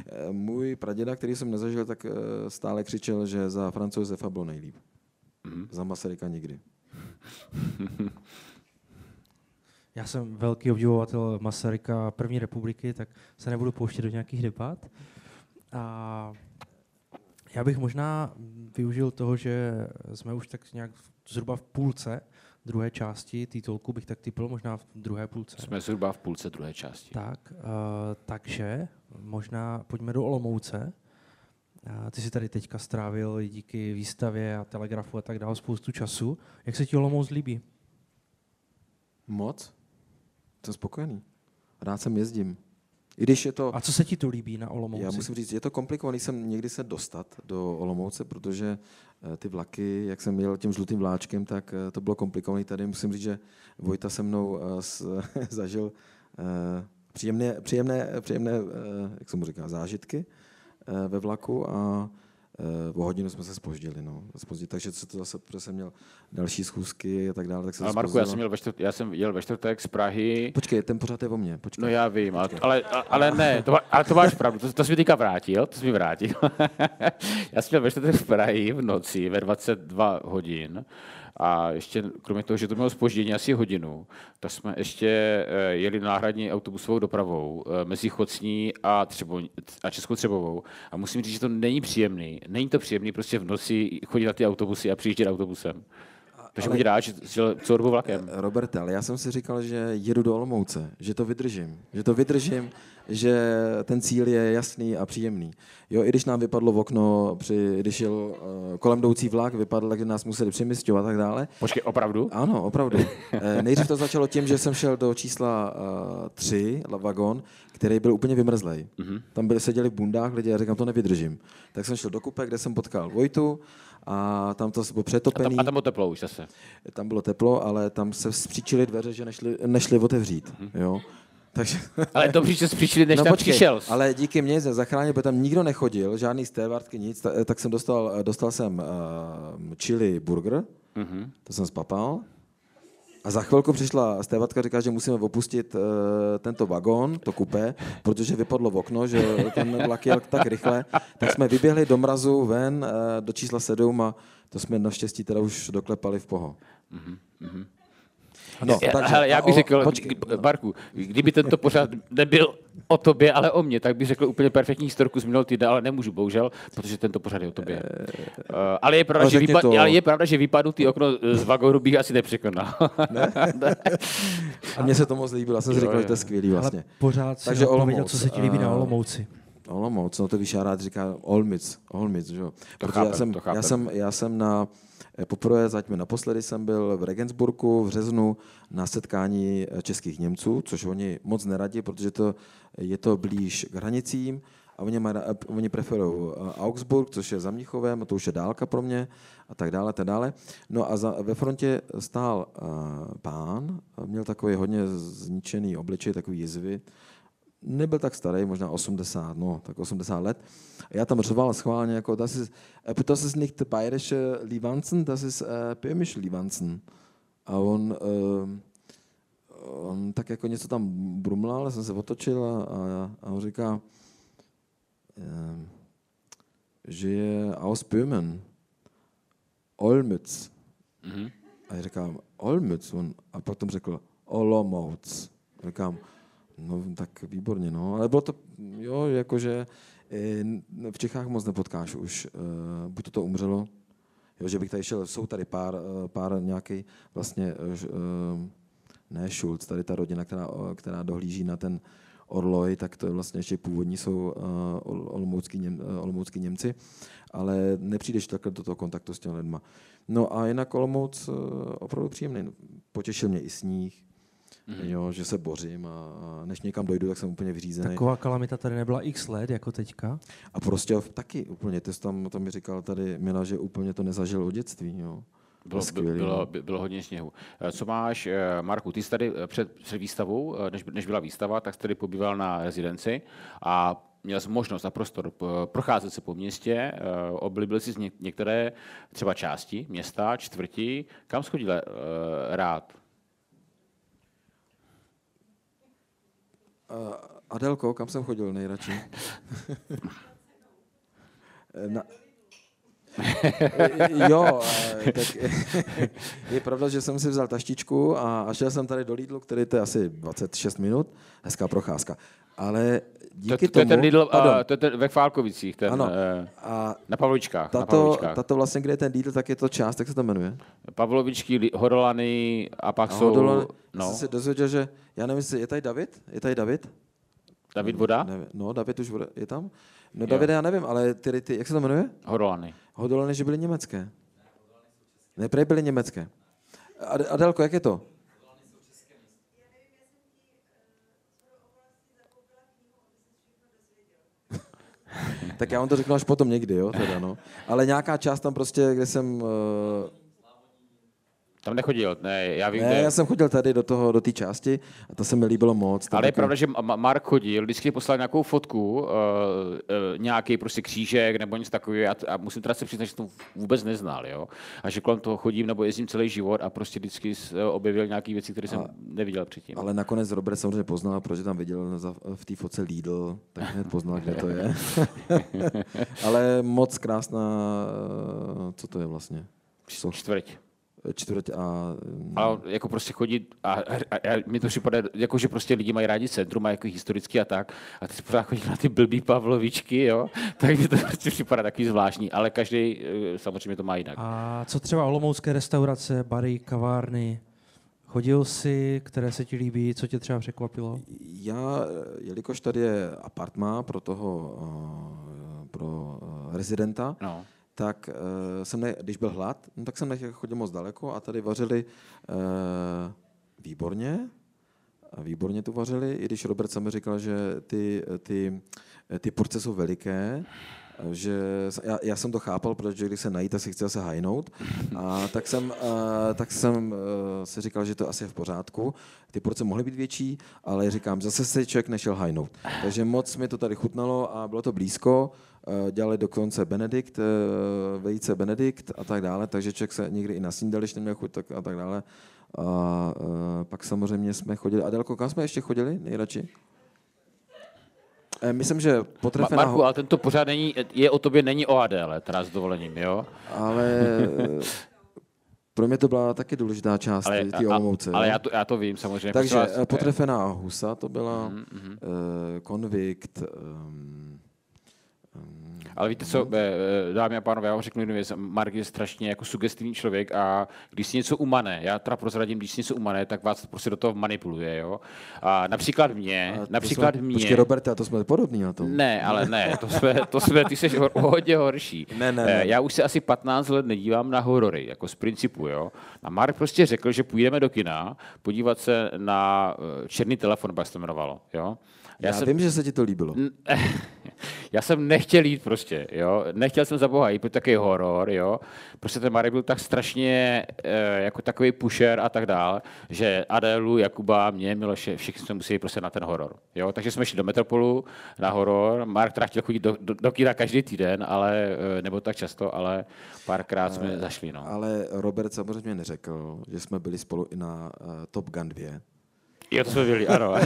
Eh, Můj praděda, který jsem nezažil, tak eh, stále křičel, že za Francouz Josefa bylo nejlíp. Za Masaryka nikdy. Já jsem velký obdivovatel Masaryka první republiky, tak se nebudu pouštět do nějakých debat. A já bych možná využil toho, že jsme už tak nějak zhruba v půlce druhé části titulku, bych tak typl, možná v druhé půlce. Jsme zhruba v půlce druhé části. Tak, uh, takže možná pojďme do Olomouce. Uh, ty si tady teďka strávil díky výstavě a telegrafu a tak dále spoustu času. Jak se ti Olomouc líbí? Moc? Jsem spokojený. Rád sem jezdím. I když je to... A co se ti tu líbí na Olomouci? Já musím říct, je to komplikovaný sem někdy se dostat do Olomouce, protože eh, ty vlaky, jak jsem jel tím žlutým vláčkem, tak eh, to bylo komplikovaný. Tady musím říct, že Vojta se mnou eh, s, zažil příjemné, příjemné, příjemné jak se mu říká, zážitky ve vlaku a o hodinu jsme se spoždili. No, spozdili, takže se to zase, protože jsem měl další schůzky a tak dále, tak se Ale Marku, já zpozdilo. jsem, měl ve čtvrt, já jsem jel ve čtvrtek z Prahy. Počkej, ten pořád je o mně. Počkej. No já vím, ale, ale, ale ne, to, ale to máš pravdu, to, to jsi mi teďka vrátil, to jsi mi vrátil. já jsem měl ve čtvrtek v Prahy v noci ve 22 hodin a ještě kromě toho, že to mělo spoždění asi hodinu, tak jsme ještě eh, jeli náhradní autobusovou dopravou eh, mezi Chocní a, Třebo, a Českou Třebovou a musím říct, že to není příjemný. Není to příjemný prostě v noci chodit na ty autobusy a přijíždět autobusem. Takže buď rád, že celou dobu vlakem. Roberte, ale já jsem si říkal, že jedu do Olomouce, že to vydržím, že to vydržím, že ten cíl je jasný a příjemný. Jo, i když nám vypadlo v okno, při, když jel uh, kolem jdoucí vlak, vypadlo, že nás museli přemysťovat a tak dále. Počkej, opravdu? Ano, opravdu. Eh, Nejdřív to začalo tím, že jsem šel do čísla uh, 3, vagon, který byl úplně vymrzlej. Mm-hmm. Tam byli, seděli v bundách lidi a říkám, to nevydržím. Tak jsem šel do kupe, kde jsem potkal Vojtu a tam to bylo A přetopený. tam, a tam bylo teplo už zase. Tam bylo teplo, ale tam se zpříčily dveře, že nešli, nešli otevřít. Jo? Takže, Ale dobře, že přišli, než no tam počkej, přišel. ale díky mně se zachránil, protože tam nikdo nechodil, žádný stevardky, nic, ta- tak jsem dostal, dostal jsem uh, chili burger, Mhm. to jsem spapal. A za chvilku přišla stévatka, říká, že musíme opustit uh, tento vagón, to kupé, protože vypadlo v okno, že ten vlak jel tak rychle. Tak jsme vyběhli do mrazu ven uh, do čísla 7 a to jsme naštěstí teda už doklepali v poho. No, Já- takže- hele, já bych o- řekl, počkej, k- Barku, kdyby tento pořád nebyl o tobě, ale o mně, tak bych řekl úplně perfektní historku z minulého týdne, ale nemůžu, bohužel, protože tento pořád je o tobě. Uh, ale, je pravda, že řekni vypa- to. ale je pravda, že vypadnutý okno z vagónu bych asi nepřekonal. A mně se to moc líbilo, já jsem si říkal, že to je skvělý vlastně. Ale pořád Takže Olomouc, co se ti líbí na Olomouci. Olomouc, no to víš, já rád říká Olmic, Olmic, že jo. Protože chápem, já, jsem, to chápem. já, jsem, já jsem na, eh, poprvé, zatím naposledy jsem byl v Regensburgu v březnu na setkání eh, českých Němců, což oni moc neradí, protože to, je to blíž k hranicím a oni, mají, oni preferují eh, Augsburg, což je za Mnichovem, to už je dálka pro mě a tak dále, tak dále. No a za, ve frontě stál uh, pán, měl takový hodně zničený obličej, takový jizvy, nebyl tak starý, možná 80, no, tak 80 let. A já tam řval schválně jako, das ist, äh, das ist nicht bayerische Livanzen, das ist äh, böhmische Livanzen. A on, äh, on tak jako něco tam brumlal, jsem se otočil a, a, a on říká, äh, že je aus Böhmen, Olmütz. Mhm. A já říkám, Olmütz. On, a potom řekl, Olomouc. Říkám, no tak výborně, no. Ale bylo to, jo, jakože eh, v Čechách moc nepotkáš už. eh, Buď to to umřelo, jo, že bych tady šel, jsou tady pár, eh, pár nějaký vlastně, ne Schulz, tady ta rodina, která, která dohlíží na ten Orloj, tak to je vlastně ještě původní jsou olomoucký, Něm, olomoucký Němci, ale nepřijdeš takhle do toho kontaktu s těmi lidma. No a jinak Olomouc opravdu příjemný. Potěšil mě i sníh, Mm. Jo, že se bořím a, a než někam dojdu, tak jsem úplně vyřízený. Taková kalamita tady nebyla x let, jako teďka. A prostě taky úplně, ty jsi tam, tam mi říkal tady Mila, že úplně to nezažil od dětství. Jo. Bylo, skvělý, bylo, no. bylo, bylo hodně sněhu. Eh, Co máš, eh, Marku, ty jsi tady eh, před, před výstavou, než, než byla výstava, tak jsi tady pobýval na rezidenci a měl jsi možnost a prostor procházet se po městě, oblíbil jsi něk- některé třeba části města, čtvrti. Kam jsi chodil eh, rád? Adelko, kam jsem chodil nejradši? Na... jo, tak je pravda, že jsem si vzal taštičku a, šel jsem tady do Lidlu, který to je asi 26 minut, hezká procházka. Ale To, díky to, je tomu... ten Lidl, pardon, to je ten ve Fálkovicích, ten, ano, eh, a na Pavlovičkách. na tato, Pavlovičkách. tato vlastně, kde je ten Lidl, tak je to část, jak se to jmenuje? Pavlovičky, Horolany a pak A jsou... Hodole, no, no. jsem se dozvěděl, že, já nevím, je tady David? Je tady David? David Voda. No, David už bude- je tam? No, Davide, já nevím, ale ty, ty, jak se to jmenuje? Horolany. Hodolany, že byly německé. Ne, prej byly německé. Ad- Adelko, jak je to? tak já vám to řeknu až potom někdy, jo, teda, no. Ale nějaká část tam prostě, kde jsem... Uh, Tam nechodil, ne, já vím, ne, kde... já jsem chodil tady do toho, do té části a to se mi líbilo moc. Ale je taky- pravda, že Ma- Mark chodil, vždycky poslal nějakou fotku, uh, uh, nějaký prostě křížek nebo něco takového a, a musím teda se přiznat, že to vůbec neznal, jo. A že kolem toho chodím nebo jezdím celý život a prostě vždycky objevil nějaké věci, které jsem A- neviděl předtím. Ale nakonec Robert samozřejmě poznal, protože tam viděl v té fotce Lidl, tak hned poznal, kde to je. Ale moc krásná, eh, co to je vlastně? Co? Čtvrť. Čtvrť a... Ale jako prostě chodit a, a, a mi to připadá, jako že prostě lidi mají rádi centrum, mají jako historicky a tak, a ty si pořád chodí na ty blbý Pavlovičky, jo, tak mi to prostě připadá takový zvláštní, ale každý eh, samozřejmě to má jinak. A co třeba olomoucké restaurace, bary, kavárny? Chodil jsi, které se ti líbí, co tě třeba překvapilo? Já, eh, jelikož tady je apartma pro toho, eh, pro rezidenta, No. Tak uh, jsem, ne, když byl hlad, no, tak jsem nechtěl chodit moc daleko a tady vařili uh, výborně. A výborně tu vařili, i když Robert mi říkal, že ty, ty, ty porce jsou veliké, že já, já, jsem to chápal, protože když se najít, tak si chtěl se hajnout. A tak jsem, uh, tak jsem uh, si říkal, že to asi je v pořádku. Ty porce mohly být větší, ale říkám, zase se člověk nešel hajnout. Takže moc mi to tady chutnalo a bylo to blízko. Uh, dělali dokonce Benedikt, uh, vejce Benedikt a tak dále, takže člověk se někdy i na snídali, když neměl chuť tak, a tak dále. A uh, pak samozřejmě jsme chodili. Adelko, kam jsme ještě chodili nejradši? Eh, Myslím, že potrefená... Marku, ale tento pořád není, je o tobě, není o Adéle, teda s dovolením, jo? ale eh, pro mě to byla taky důležitá část Ale, té a, Olomouce. ale jo. já, to, já to vím samozřejmě. Takže eh, potrefená husa to byla, Mhm, mhm. uh, konvikt, um, Ale víte co, eh, eh, dámy a pánové, já vám řeknu jednu věc. Mark je strašně jako sugestivní člověk a když si něco umane, já teda prozradím, když si něco umane, tak vás prostě do toho manipuluje, jo. A například mě, a například jsme, mě. Počkej, Roberte, a to jsme podobní na tom. Ne, ale ne, to jsme, to jsme ty jsi hor, hodně horší. Ne, ne, Eh, ne. Já už se asi 15 let nedívám na horory, jako z principu, jo. A Mark prostě řekl, že půjdeme do kina podívat se na Černý telefon, jak se to jmenovalo, jo. Já, já vím, že se ti to líbilo. Já jsem nechtěl jít prostě, jo. Nechtěl jsem za boha jít, protože takový horor, jo. Prostě ten Marek byl tak strašně eh, jako takový pusher a tak dál, že Adélu, Jakuba, mě, Miloše, všichni jsme museli prostě na ten horor, jo. Takže jsme šli do Metropolu na horor. Mark teda chtěl chodit do, do, do kina každý týden, ale, eh, nebo tak často, ale párkrát jsme zašli, no. Ale Robert samozřejmě neřekl, že jsme byli spolu i na uh, Top Gun 2. Jo, to jsme byli, ano.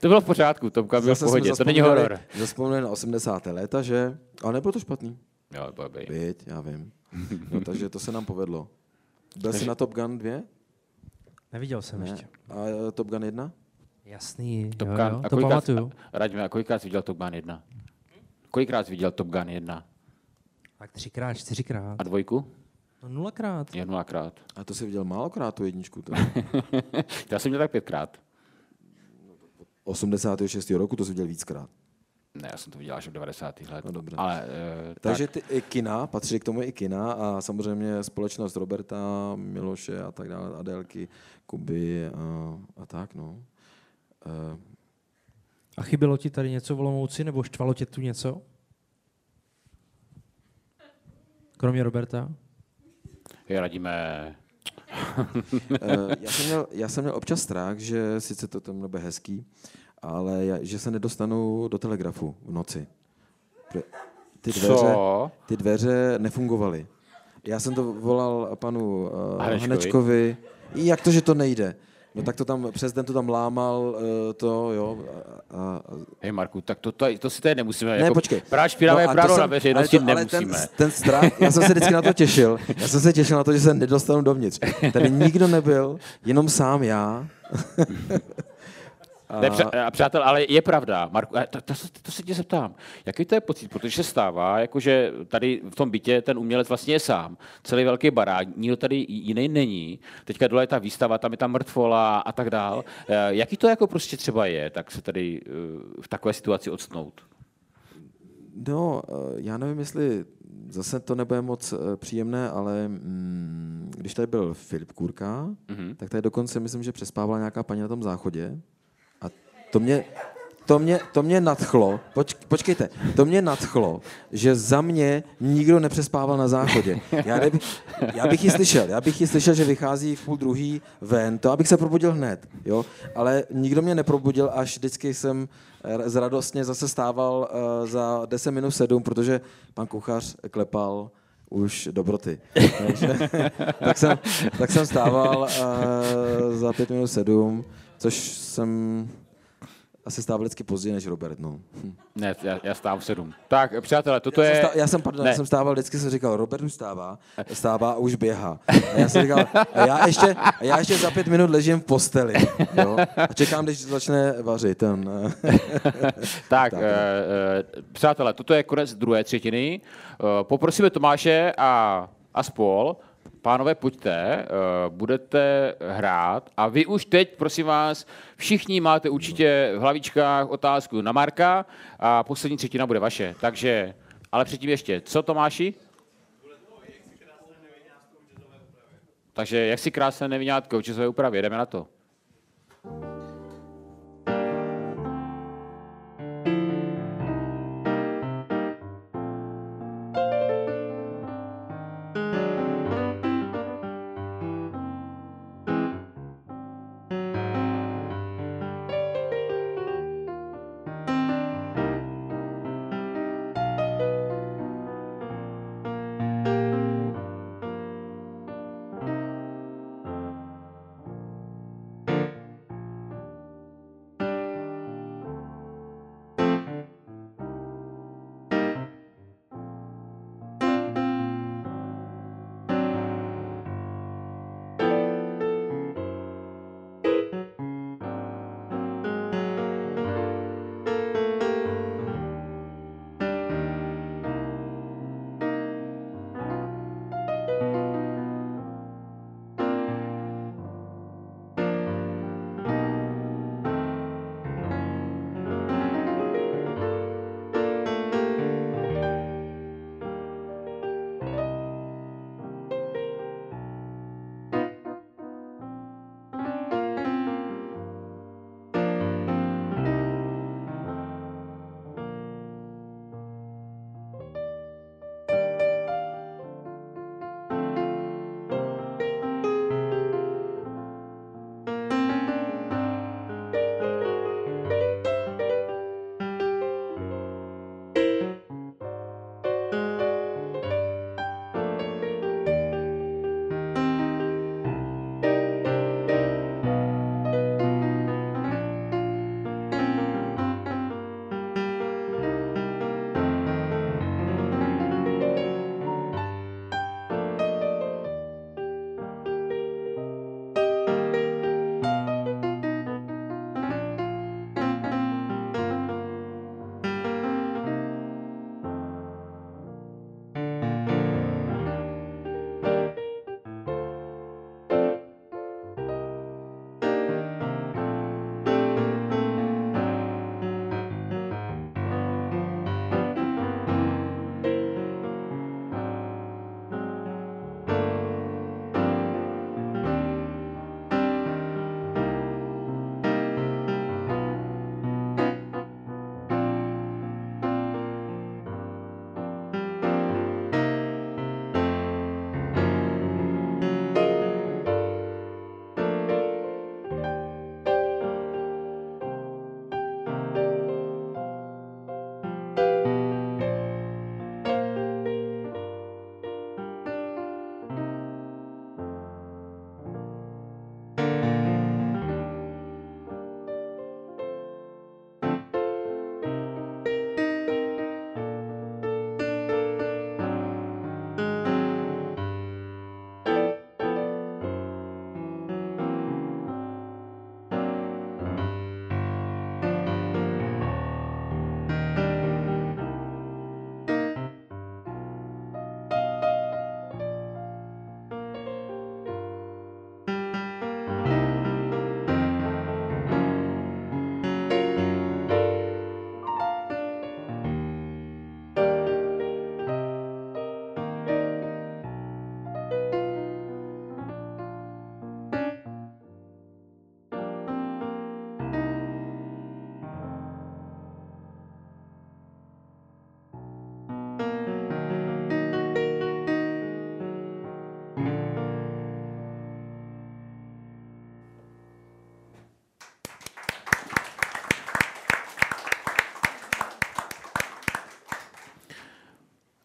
to bylo v pořádku, Tomka byl v pohodě, to není horor. Zazpomněli na 80. léta, že? Ale nebylo to špatný. Jo, blbej. Víď, já vím. No, takže to se nám povedlo. Byl jsi na Top Gun 2? Neviděl jsem Ne. ještě. A eh, Top Gun 1? Jasný, Top jo, Gun. jo, A to pamatuju. Raďme, a kolikrát jsi viděl Top Gun 1? Kolikrát jsi viděl Top Gun 1? Tak třikrát, čtyřikrát. A dvojku? No nulakrát. Je nulakrát. A to jsi viděl málokrát tu jedničku. To. Já jsem měl tak pětkrát. 86. roku to jsi viděl víckrát. Ne, já jsem to viděl až v 90. let. No, dobře. Ale, uh, Takže tak, ty i kina, patří k tomu i kina a samozřejmě společnost Roberta, Miloše a tak dále, Adélky, Kuby a, a tak, no. Eh, A chybělo ti tady něco v Olomouci, nebo štvalo tě tu něco? Kromě Roberta? Radíme, Eh, já, jsem měl, já jsem měl občas strach, že sice to tam nebude hezký, ale já, že se nedostanu do telegrafu v noci. Ty dveře, co? ty dveře nefungovaly. Já jsem to volal panu uh, Hanečkovi. Hanečkovi. Jak to, že to nejde? No tak to tam, přes den to tam lámal, uh, to, jo. A, a, Hej Marku, tak to, to, to si tady nemusíme. ne, jako, počkej. Práč špinavé prádlo jsem- na veřejnosti ale to- ale nemusíme. Ten, ten strach, já jsem se vždycky na to těšil. Já jsem se těšil na to, že se nedostanu dovnitř. Tady nikdo nebyl, jenom sám já. Ne, přa, přátel, ale je pravda, Marku, to, to, se- to se tě zeptám, jaký to je pocit, protože se stává, jakože tady v tom bytě ten umělec vlastně je sám, celý velký barák, nikdo tady jiný není, teďka dole je ta výstava, tam je ta mrtvola a tak dál. Eh, Jaký to jako prostě třeba je, tak se tady eh, v takové situaci odstnout? No, eh, já nevím, jestli zase to nebude moc příjemné, ale mm, když tady byl Filip Kůrka, Mhm. tak tady dokonce myslím, že přespávala nějaká paní na tom záchodě. To mě, to mě, to mě nadchlo, poč, počkejte, to mě nadchlo, že za mě nikdo nepřespával na záchodě. Já, nebych, já bych ji slyšel, já bych ji slyšel, že vychází v půl druhý ven, to abych se probudil hned, jo, ale nikdo mě neprobudil, až vždycky jsem eh, radostně zase stával uh, za 10 minut 7, protože pan kuchař klepal už dobroty. Takže, tak, jsem, tak jsem stával uh, za 5 minut 7, což jsem asi stával vždycky později než Robert. No. Hm. Ne, já, já stávám v sedm. Tak, přátelé, toto Já, jsem je... stá, já jsem, pardon, Ne. já jsem stával, vždycky jsem říkal, Robert už stává, stává a už běhá. A já jsem říkal, a já ještě, a já ještě za pět minut ležím v posteli. Jo? A čekám, když začne vařit ten. Tak, Tak, uh, přátelé, toto je konec druhé třetiny. Uh, poprosíme Tomáše a, a spol. Pánové, pojďte, uh, budete hrát a vy už teď, prosím vás, všichni máte určitě v hlavičkách otázku na Marka a poslední třetina bude vaše. Takže, ale předtím ještě, co Tomáši? Takže jak si krásné nevinátko v jazzové úpravě, jdeme na to.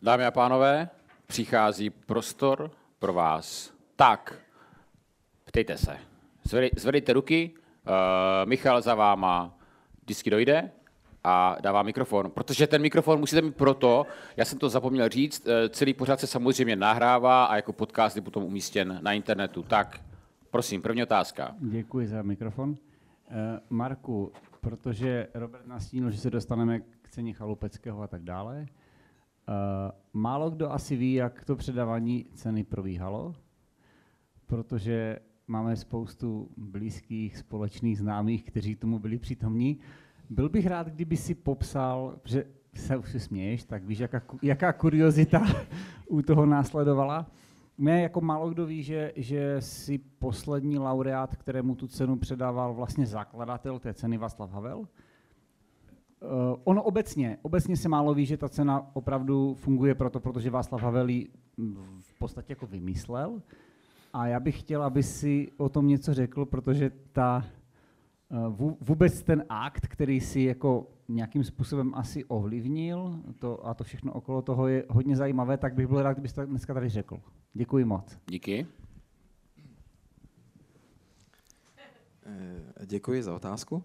Dámy a pánové, přichází prostor pro vás. Tak, ptejte se. Zvedejte ruky, uh, Michal za váma vždycky dojde a dává mikrofon. Protože ten mikrofon musíte mít proto, já jsem to zapomněl říct, eh, celý pořád se samozřejmě nahrává a jako podcast je potom umístěn na internetu. Tak, prosím, první otázka. Děkuji za mikrofon. Eh, Marku, protože Robert nastínil, že se dostaneme k ceně chalupeckého a tak dále, málo kdo asi ví, jak to předávání ceny probíhalo, protože máme spoustu blízkých, společných známých, kteří tomu byli přítomní. Byl bych rád, kdyby si popsal, že se už směješ, tak víš, jaká, jaká kuriozita u toho následovala. Mě jako málo kdo ví, že, že si poslední laureát, kterému tu cenu předával vlastně zakladatel té ceny Václav Havel. Uh, ono obecně, obecně se málo ví, že ta cena opravdu funguje proto, protože Václav Havel ji mm, v podstatě jako vymyslel. A já bych chtěl, aby si o tom něco řekl, protože ta, eh, vů- vůbec ten akt, který si jako nějakým způsobem asi ovlivnil, to, a to všechno okolo toho je hodně zajímavé, tak bych byl rád, kdybyste to dneska tady řekl. Děkuji moc. Díky. Eh, Děkuji za otázku.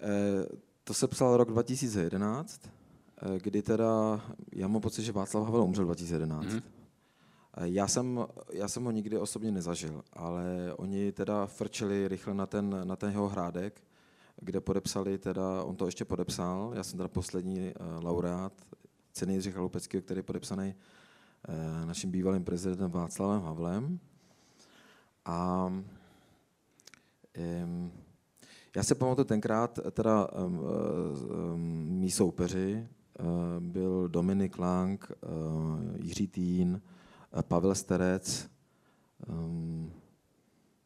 Eh, To se psal rok 2011, eh, kdy teda, já mám pocit, že Václav Havel umřel 2011. Mhm. Eh, Já jsem, já jsem ho nikdy osobně nezažil, ale oni teda frčeli rychle na ten, na ten jeho hrádek, kde podepsali teda, on to ještě podepsal, já jsem teda poslední uh, laureát ceny Jindřicha Chalupeckého, který je podepsaný uh, naším bývalým prezidentem Václavem Havlem. A um, já se pamatuju tenkrát, teda um, um, mý soupeři uh, byl Dominik Lang, uh, Jiří Týn, uh, Pavel Sterec, um,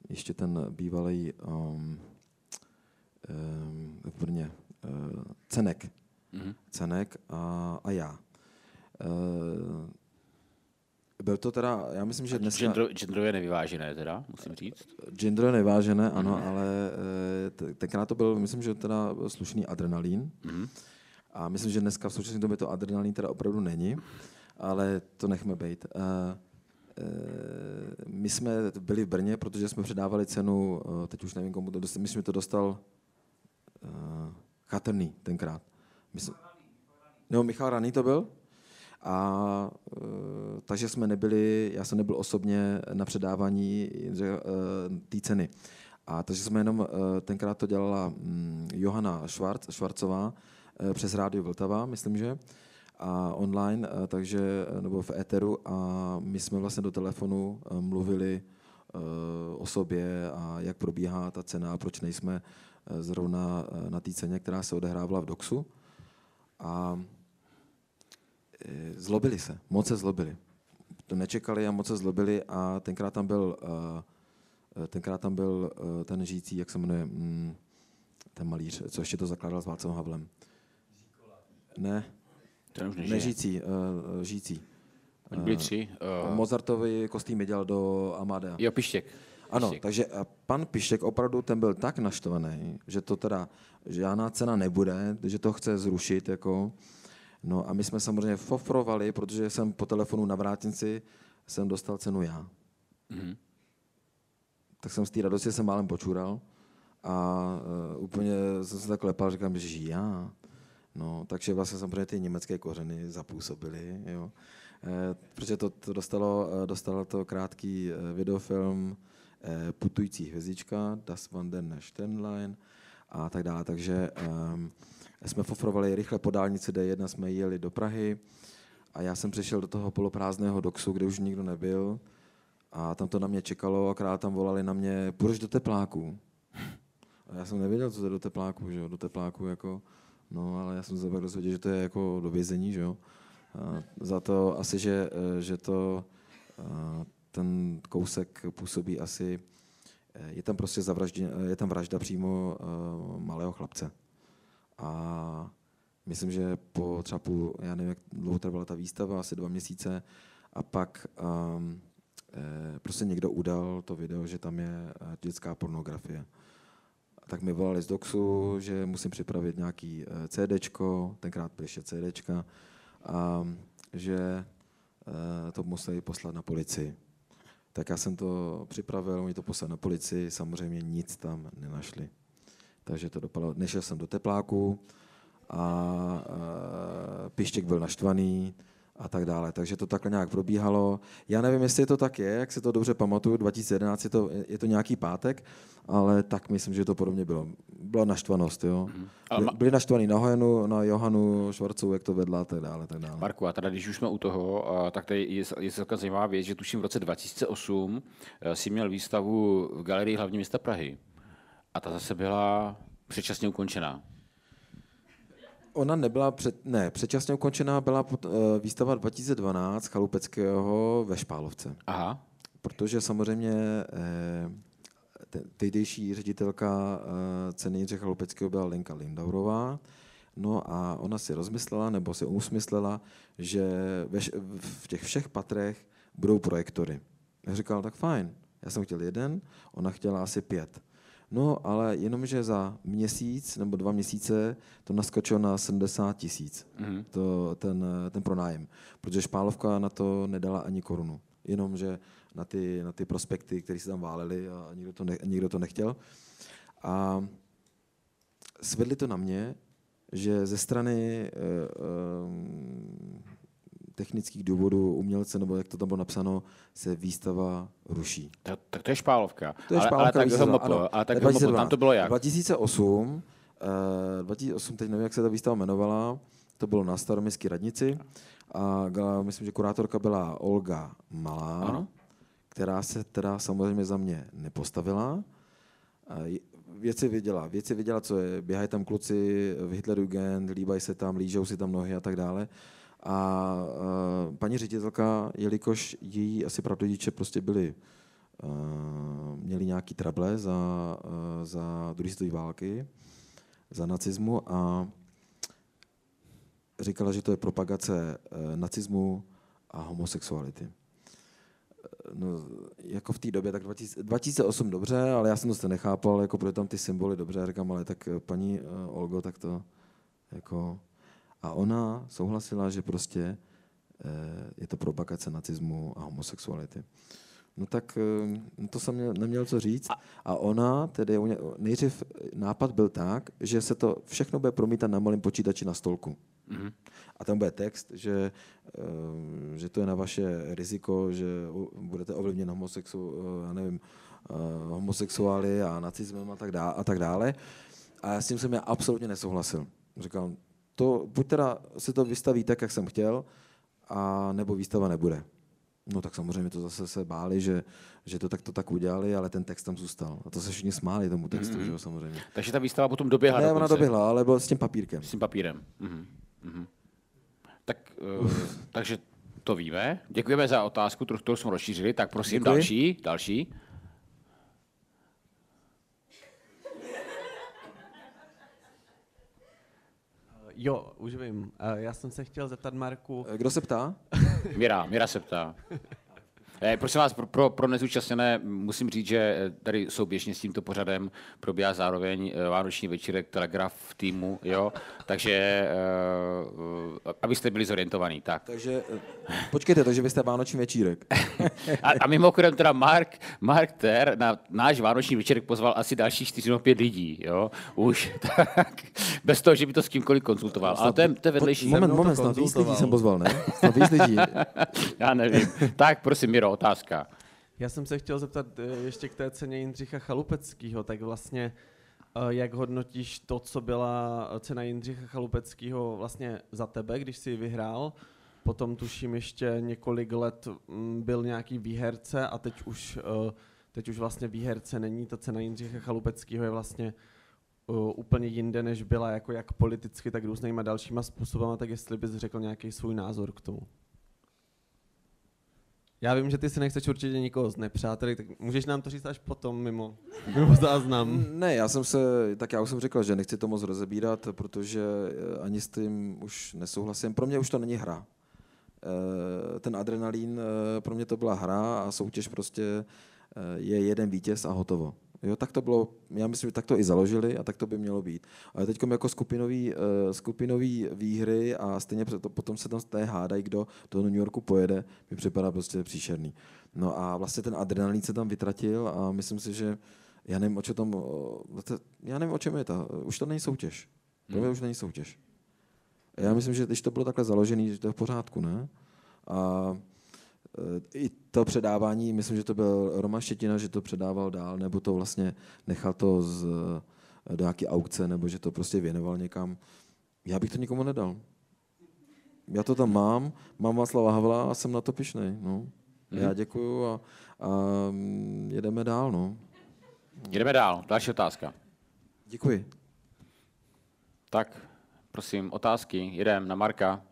ještě ten bývalý um, um, v Brně, uh, Cenek, Mhm. Cenek a, a já. Uh, byl to teda, já myslím, že dneska... Gender, genderově nevyvážené teda, musím říct. Gender je nevážené, ano, Mhm. ale eh, tenkrát to byl, myslím, že teda slušný adrenalin. Mhm. A myslím, že dneska v současné době to adrenalin teda opravdu není, ale to nechme být. Uh, my jsme byli v Brně, protože jsme předávali cenu, eh, teď už nevím komu to dostal, myslím, že to dostal uh, Chatrný tenkrát. Myslím, no, Michal Raný to byl? A uh, takže jsme nebyli, já jsem nebyl osobně na předávání uh, té ceny. A takže jsme jenom, uh, tenkrát to dělala um, Johana Švarc, Švarcová uh, přes Rádio Vltava, myslím, že, a online, uh, takže, nebo v éteru a my jsme vlastně do telefonu mluvili uh, o sobě a jak probíhá ta cena a proč nejsme zrovna na té ceně, která se odehrávala v Doxu. A zlobili se, moc se zlobili. To nečekali a moc se zlobili a tenkrát tam byl, uh, tenkrát tam byl ten žijící, jak se jmenuje, mm, ten malíř, co ještě to zakládal s Václavem Havlem. Ne, Ten už nežije. nežijící, žijící. Oni byli tři. Uh, Mozartovi kostým dělal do Amadea. jo, Pištěk. Ano, Pištěk. takže pan Pištěk opravdu ten byl tak naštvaný, že to teda žádná cena nebude, že to chce zrušit. Jako. No a my jsme samozřejmě fofrovali, protože jsem po telefonu na vrátinci jsem dostal cenu já. Mhm. Tak jsem z té radosti jsem málem počural a uh, úplně jsem se tak klepal, říkám, že já. No, takže vlastně samozřejmě ty německé kořeny zapůsobily, jo. Eh, protože to, to dostalo, eh, dostalo to krátký eh, videofilm eh, Putující hvězdička, Das Wandernde Sternlein a tak dále. Takže um, jsme fofrovali rychle po dálnici D1, jsme jeli do Prahy a já jsem přišel do toho poloprázdného doxu, kde už nikdo nebyl a tam to na mě čekalo, akorát tam volali na mě, půjdeš do tepláků. A já jsem nevěděl, co to je do tepláků, že jo, do tepláků jako, no, ale já jsem se pak dozvěděl, že to je jako do vězení, že jo. A za to asi, že, eh, že to a ten kousek působí asi, eh, je tam prostě zavraždě, je tam vražda přímo malého chlapce. A myslím, že po třeba půl, já nevím, jak dlouho trvala ta výstava, asi dva měsíce, a pak um, eh, prostě někdo udal to video, že tam je eh, dětská pornografie. A tak mi volali z Doxu, že musím připravit nějaký eh, CDčko, tenkrát byly ještě CDčka, a že eh, to museli poslat na policii. Tak já jsem to připravil, oni to poslali na policii, samozřejmě nic tam nenašli. Takže to dopadlo. Nešel jsem do tepláku a e, Pištěk byl naštvaný a tak dále. Takže to takhle nějak probíhalo. Já nevím, jestli to tak je, jak se to dobře pamatuju, 2011 je to, je to nějaký pátek, ale tak myslím, že to podobně bylo. Byla naštvanost, jo. Ale Byli, naštvaný na Hojenu, na Johanu Švarcovou, jak to vedla a tak dále, tak dále. Marku, a teda když už jsme u toho, tak tady je, je celkem zajímavá věc, že tuším v roce 2008 eh, si měl výstavu v galerii hlavní města Prahy. A ta zase byla předčasně ukončená. Ona nebyla před, ne, předčasně ukončená byla pot, uh, výstava 2012 Chalupeckého ve Špálovce. Aha, Protože samozřejmě eh, te- tehdejší ředitelka eh, ceny Jindřicha Chalupeckého byla Lenka Lindaurová. No a ona si rozmyslela, nebo si usmyslela, že ve, v těch všech patrech budou projektory. Já říkal, tak fajn, já jsem chtěl jeden, ona chtěla asi pět. No, ale jenomže za měsíc nebo dva měsíce to naskočilo na 70 tisíc, Mhm. to, ten, ten pronájem, protože Špálovka na to nedala ani korunu. Jenomže na ty, na ty prospekty, které se tam válely a nikdo to, ne, nikdo to nechtěl. A svedli to na mě, že ze strany uh, um, technických důvodů umělce, nebo jak to tam bylo napsáno, se výstava ruší. tak, tak to je špálovka. To je ale, špálka ale tak HMP, ano. ale tak 2012. HMP, tam to bylo jak? 2008, eh, 2008, teď nevím, jak se ta výstava jmenovala, to bylo na staroměstské radnici a myslím, že kurátorka byla Olga Malá, Ano. která se teda samozřejmě za mě nepostavila. Je- Věci viděla, věci viděla, co je, běhají tam kluci v Hitlerjugend, líbají se tam, lížou si tam nohy a tak dále. A uh, paní ředitelka, jelikož její asi pravdodiče prostě byli, uh, měli nějaký trable za, uh, za druhé světové války, za nacismu a říkala, že to je propagace uh, nacismu a homosexuality. No, jako v té době, tak 2000, 2008 dobře, ale já jsem to nechápal, jako protože tam ty symboly dobře, říkám, ale tak eh, paní uh, Olgo, tak to jako... A ona souhlasila, že prostě eh, je to propagace nacismu a homosexuality. No tak eh, no to jsem měl, neměl co říct. A ona, tedy nejdřív nápad byl tak, že se to všechno bude promítat na malém počítači na stolku. Mhm. A tam bude text, že, eh, že to je na vaše riziko, že budete ovlivněn homosexu, eh, já nevím, eh, homosexuály a nacismem a tak, dále, a tak dále. A já s tím jsem já absolutně nesouhlasil. Říkal, to buď teda se to vystaví tak, jak jsem chtěl, a nebo výstava nebude. No tak samozřejmě to zase se báli, že, že to tak to tak udělali, ale ten text tam zůstal. A to se všichni smáli tomu textu, mm-hmm. že jo, samozřejmě. Takže ta výstava potom doběhla Ne, ona dokonce. doběhla, ale bylo s tím papírkem. S tím papírem. Mhm. Mhm. Tak, uh, takže to víme. Děkujeme za otázku, trochu kterou jsme rozšířili. Tak prosím, Děkuji. další, další. Jo, už vím. Eh, Já jsem se chtěl zeptat Marku, Kdo se ptá? Míra, Míra se ptá. Eh, prosím vás, pro, pro, pro nezúčastněné musím říct, že eh, tady souběžně s tímto pořadem probíhá zároveň eh, vánoční večírek Telegraf v týmu, jo? takže eh, abyste byli zorientovaní. Tak. Takže, počkejte, takže vy jste vánoční večírek. A, a mimochodem teda Mark, Mark Ter na náš vánoční večírek pozval asi další 4 nebo 5 lidí, jo? Už, tak, bez toho, že by to s kýmkoliv konzultoval. Ale to je, to je vedlejší. Moment, moment, snad víc lidí jsem pozval, ne? Snad víc lidí. Já nevím. Tak prosím, Miro, otázka. já jsem se chtěl zeptat eh, ještě k té ceně Jindřicha Chalupeckého, tak vlastně eh, jak hodnotíš to, co byla cena Jindřicha Chalupeckého vlastně za tebe, když jsi ji vyhrál? Potom tuším ještě několik let mm, byl nějaký výherce a teď už, eh, teď už vlastně výherce není. Ta cena Jindřicha Chalupeckého je vlastně úplně jinde, než byla jako jak politicky, tak různýma dalšíma způsobama, tak jestli bys řekl nějaký svůj názor k tomu. Já vím, že ty si nechceš určitě nikoho z nepřátelí, tak můžeš nám to říct až potom mimo, mimo záznam. Ne, já jsem se, tak já už jsem řekl, že nechci to moc rozebírat, protože eh, ani s tím už nesouhlasím. Pro mě už to není hra. Eh, Ten adrenalín, eh, pro mě to byla hra a soutěž prostě je jeden vítěz a hotovo. Jo, tak to bylo, já myslím, že tak to i založili a tak to by mělo být. Ale teď jako skupinový, uh, skupinový výhry a stejně to, potom se tam té hádají, kdo do New Yorku pojede, mi připadá prostě příšerný. No a vlastně ten adrenalin se tam vytratil a myslím si, že já nevím, o čem tam, já nevím, o čem je to, už to není soutěž. Pro mě hmm. už není soutěž. Já myslím, že když to bylo takhle založené, že to je v pořádku, ne? A i to předávání, myslím, že to byl Roman Štětina, že to předával dál, nebo to vlastně nechal to z, do nějaké aukce, nebo že to prostě věnoval někam. Já bych to nikomu nedal. Já to tam mám, mám Václava Havla a jsem na to pišnej. No. Já mhm. děkuju a, a mm, jedeme dál. No. Jdeme dál. Další otázka. Děkuji. Tak, prosím, otázky. Jedem na Marka.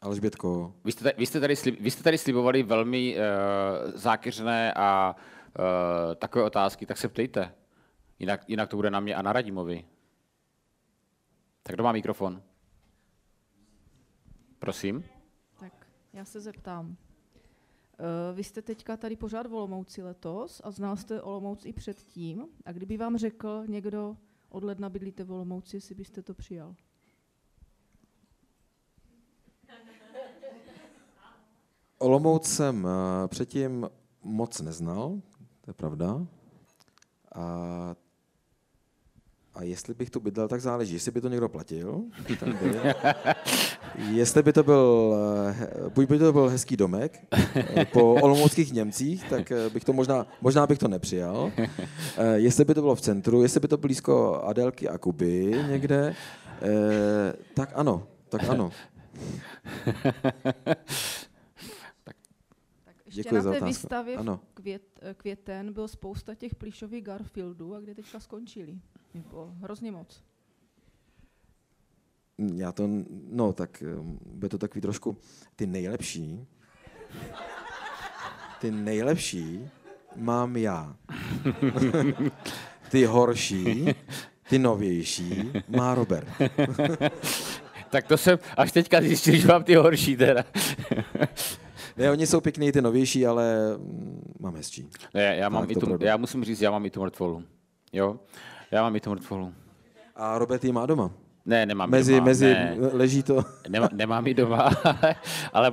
Alžbětko. Vy jste, vy jste, tady, slib, vy jste tady slibovali velmi uh, zákeřné a uh, takové otázky, tak se ptejte. Jinak, jinak to bude na mě a na Radimovi. Tak kdo má mikrofon? Prosím. Tak, já se zeptám. Uh, vy jste teďka tady pořád v Olomouci letos a znal jste Olomouc i předtím. A kdyby vám řekl někdo, od ledna bydlíte v Olomouci, jestli byste to přijal? Olomouc jsem uh, předtím moc neznal, to je pravda. A a jestli bych tu bydlel, tak záleží. Jestli by to někdo platil, jestli by to byl, eh, buď by to byl hezký domek eh, po olomouckých Němcích, tak eh, bych to možná, možná bych to nepřijal. Jestli by to bylo v centru, jestli by to blízko Adelky a Kuby někde, tak ano, tak ano. Ještě Děkuji na té výstavě ano. Květ, květen byl spousta těch plíšových Garfieldů a kde teďka skončili. Jako hrozně moc. Já to, no tak um, bude to takový trošku, ty nejlepší, ty nejlepší mám já. ty horší, ty novější má Robert. tak to jsem až teďka zjistil, že mám ty horší teda. ne, oni jsou pěkný, ty novější, ale mm, mám hezčí. Ne, já, mám i tu, já musím říct, já mám i tu mrtvolu. Jo? Já mám i tu mrtvolu. A Robert ji má doma? Ne, nemám mezi, doma. Mezi, ne. leží to? Nemá, nemám ji doma, ale,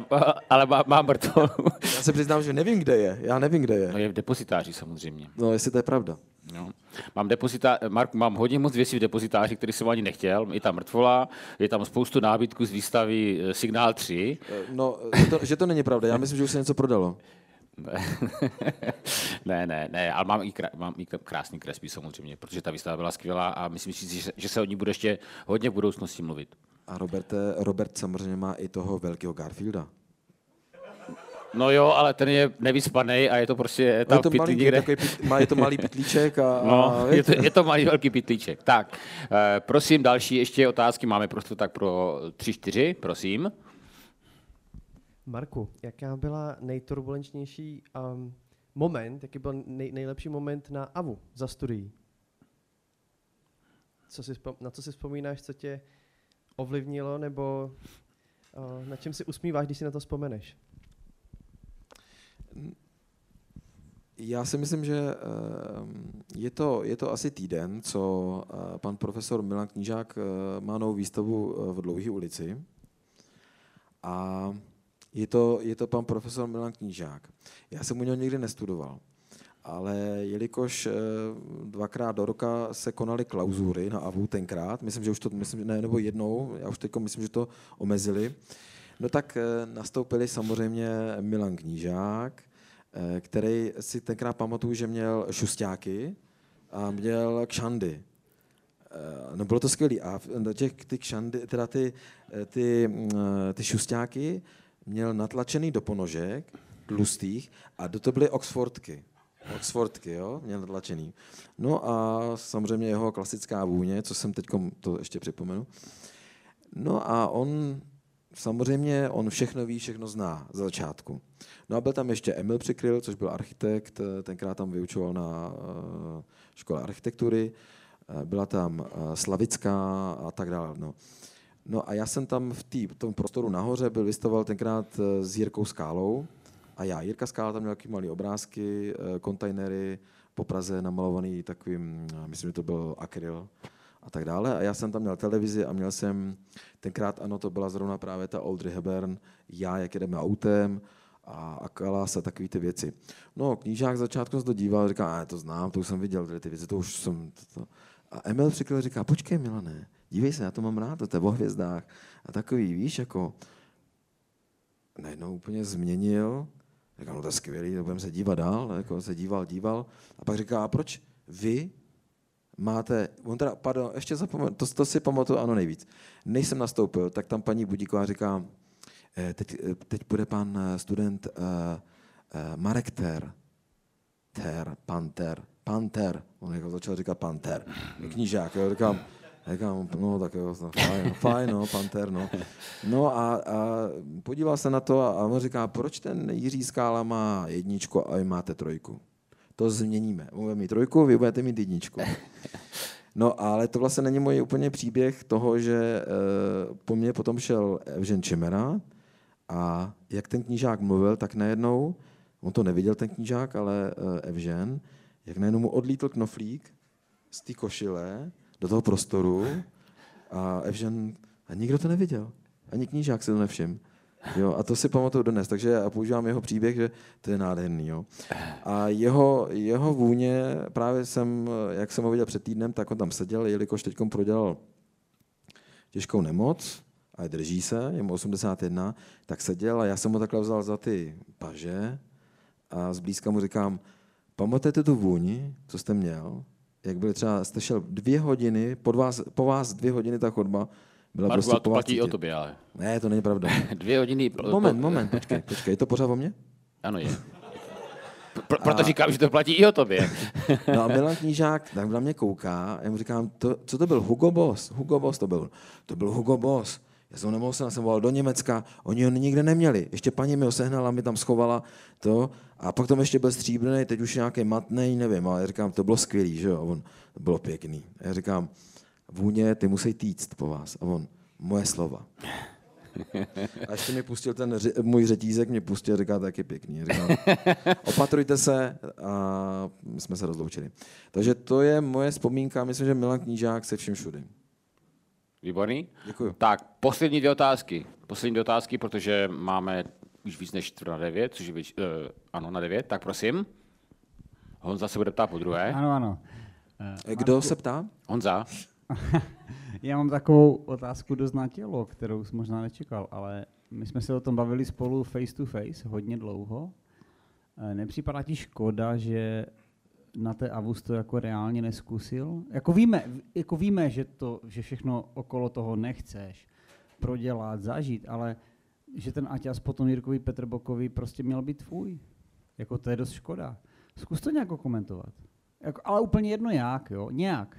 ale má, mám mrtvolu. Já se přiznám, že nevím, kde je. Já nevím, kde je. No je v depozitáři samozřejmě. No, jestli to je pravda. No. Mám, depozita, Mark, mám hodně moc věcí v depozitáři, který jsem ani nechtěl. Je tam mrtvola, je tam spoustu nábytků z výstavy eh, Signál 3. Eh, no, že to, že to není pravda. Já myslím, že už se něco prodalo. ne, ne, ne, ale mám i, krá, mám i krásný kresby samozřejmě, protože ta výstava byla skvělá a myslím si, že, že se o ní bude ještě hodně v budoucnosti mluvit. A Robert, Robert samozřejmě má i toho velkého Garfielda. No jo, ale ten je nevyspaný a je to prostě tam je to malý, někde. pit, má, je to malý pitlíček a, no, a je, to, je to malý velký pitlíček. Tak, eh, prosím, další ještě otázky máme prostě tak pro tři, čtyři, prosím. Marku, jaká byla nejturbulenčnější um, moment, jaký byl nej, nejlepší moment na AVU za studií? Co si, na co si vzpomínáš, co tě ovlivnilo, nebo uh, na čem si usmíváš, když si na to vzpomeneš? Já si myslím, že ehm, je to, je to asi týden, co eh, pan profesor Milan Knížák eh, má novou výstavu v Dlouhé ulici. A je to, je to pan profesor Milan Knížák. Já jsem u něho nikdy nestudoval, ale jelikož eh, dvakrát do roka se konaly klauzury na AVU tenkrát, myslím, že už to, myslím, ne, nebo jednou, já už teď myslím, že to omezili, no tak eh, nastoupili samozřejmě Milan Knížák, eh, který si tenkrát pamatuju, že měl šustáky a měl kšandy. No bylo to skvělé. A těch, ty kšandy, teda ty, ty, mm, ty šustáky měl natlačený do ponožek, tlustých, a do to byly Oxfordky. Oxfordky, jo, měl natlačený. No a samozřejmě jeho klasická vůně, co jsem teď to ještě připomenu. No a on samozřejmě, on všechno ví, všechno zná z začátku. No a byl tam ještě Emil Přikryl, což byl architekt, tenkrát tam vyučoval na uh, škole architektury, uh, byla tam Slavická a tak dále. No. No a já jsem tam v, tý, v tom prostoru nahoře byl vystavoval tenkrát eh, s Jirkou Skálou a já. Jirka Skála tam měl nějaké malé obrázky, eh, kontajnery po Praze namalovaný takovým, myslím, že to byl akryl a tak dále. A já jsem tam měl televizi a měl jsem, tenkrát ano, to byla zrovna právě ta Audrey Hepburn, já, jak jedeme autem, a, a Kalas a takové ty věci. No, knížák začátku se to díval, říká, a to znám, to už jsem viděl, ty věci, to už jsem... To, to. A Emil přikryl říká, počkej Milané, dívej se, já to mám rád, to je o hvězdách. A takový, víš, jako najednou úplně změnil, říkám, no to je skvělý, budeme se dívat dál, jako se díval, díval. A pak říká, a proč vy máte, on teda, pardon, ještě zapomenu, to, to si pamatuju, ano nejvíc. Než jsem nastoupil, tak tam paní Budíková říká, eh, teď, eh, teď bude pan eh, student uh, uh, Marek Ter, Ter, Panter, Panter, on jako začal říkat Panter, knížák, jo, říkám, říkám, no tak jo, no, fajn, fajn, no, Panter, no. No a, a podíval se na to a on říká, proč ten Jiří Skála má jedničku a vy máte trojku? To změníme. Budeme mít trojku, vy budete mít jedničku. No ale to vlastně není můj úplně příběh toho, že uh, po mně potom šel Evžen Čemera a jak ten knížák mluvil, tak najednou, on to neviděl ten knížák, ale uh, Evžen, jak najednou mu odlítl knoflík z té košile do toho prostoru a Evžen, a nikdo to neviděl. Ani knížák si to nevšiml. Jo, a to si pamatuju dnes, takže já používám jeho příběh, že to je nádherný. Jo. A jeho, jeho vůně, právě jsem, jak jsem ho viděl před týdnem, tak on tam seděl, jelikož teď prodělal těžkou nemoc, a drží se, je mu 81, tak seděl a já jsem ho takhle vzal za ty paže a zblízka mu říkám, pamatujete tu vůni, co jste měl? Jak byli třeba, jste šel dvě hodiny, pod vás, po vás dvě hodiny ta chodba, byla Marku, prostě a to platí i o tobě, ale. Ne, to není pravda. Dvě hodiny... pl- Moment, moment, počkej, počkej, je to pořád o mně? Ano, je. Pro, proto říkám, že to platí i o tobě. No a Milan Knížák tak na mě kouká a já mu říkám, to, co to byl? Hugo Boss. Hugo Boss to byl. To byl Hugo Boss. Já jsem nemohl, jsem volal do Německa, oni ho nikde neměli. Ještě paní mi ho sehnala, mi tam schovala to. A pak tam ještě byl stříbrný, teď už nějaký matný, nevím, ale já říkám, to bylo skvělý, že jo? A on, to bylo pěkný. A já říkám, vůně, ty musí týct po vás. A on, moje slova. A ještě mi pustil ten ři, můj řetízek, mě pustil a říká, tak je pěkný. Já Říkám, opatrujte se a my jsme se rozloučili. Takže to je moje vzpomínka, myslím, že Milan Knížák se vším všude. Výborný. Děkuji. Tak, poslední dvě otázky. Poslední dvě otázky, protože máme už víc než čtvrt na devět, což je věč, uh, ano, na devět, tak prosím. Honza se bude ptát po druhé. Ano, ano. Eh, Kdo se ptá? Honza, Já mám takovou otázku dost na tělo, kterou jsi možná nečekal, ale my jsme se o tom bavili spolu face to face hodně dlouho. Eh, Nepřipadá ti škoda, že na té Avus to jako reálně neskusil? Jako víme, jako víme že, to, že všechno okolo toho nechceš prodělat, zažít, ale že ten Aťas potom Jirkovi Petrbokovi prostě měl být tvůj. Jako to je dost škoda. Zkus to nějak komentovat. Jako, ale úplně jedno jak, jo, nějak.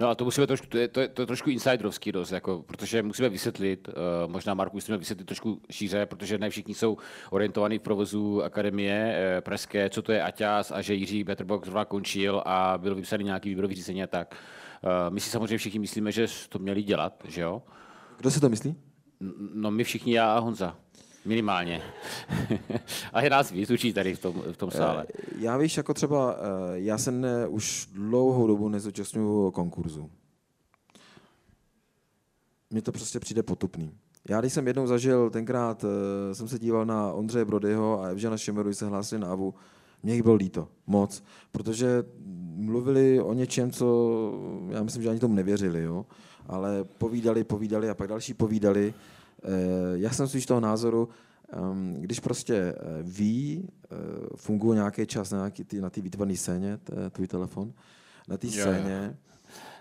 No a to musíme trošku, to je, to je, to je trošku insiderovský dost, jako, protože musíme vysvětlit, uh, možná Marku musíme vysvětlit trošku šíře, protože ne všichni jsou orientovaní v provozu Akademie uh, Pražské, co to je Aťas a že Jiří Betterbock zrovna končil a byl vypsaný nějaký výběrový řízení a tak. Uh, my si samozřejmě všichni myslíme, že to měli dělat, že jo? Kdo si to myslí? No my všichni, já a Honza. Minimálně. a je nás víc určitě tady v tom, v tom sále. Eh, Já víš, jako třeba, eh, já se ne, už dlouhou dobu nezúčastňuju konkurzu. Mně to prostě přijde potupný. Já když jsem jednou zažil, tenkrát eh, jsem se díval na Ondřeje Brodyho a Evžena Šemeru, když se hlásili na AVU, mě jich bylo líto, moc, protože mluvili o něčem, co já myslím, že ani tomu nevěřili, jo? ale povídali, povídali a pak další povídali. Eh, Já jsem spíš toho názoru, když prostě eh, ví, eh, funguje nějaký čas na, nějaký, ty, na té výtvarné scéně, tvůj telefon, na té scéně,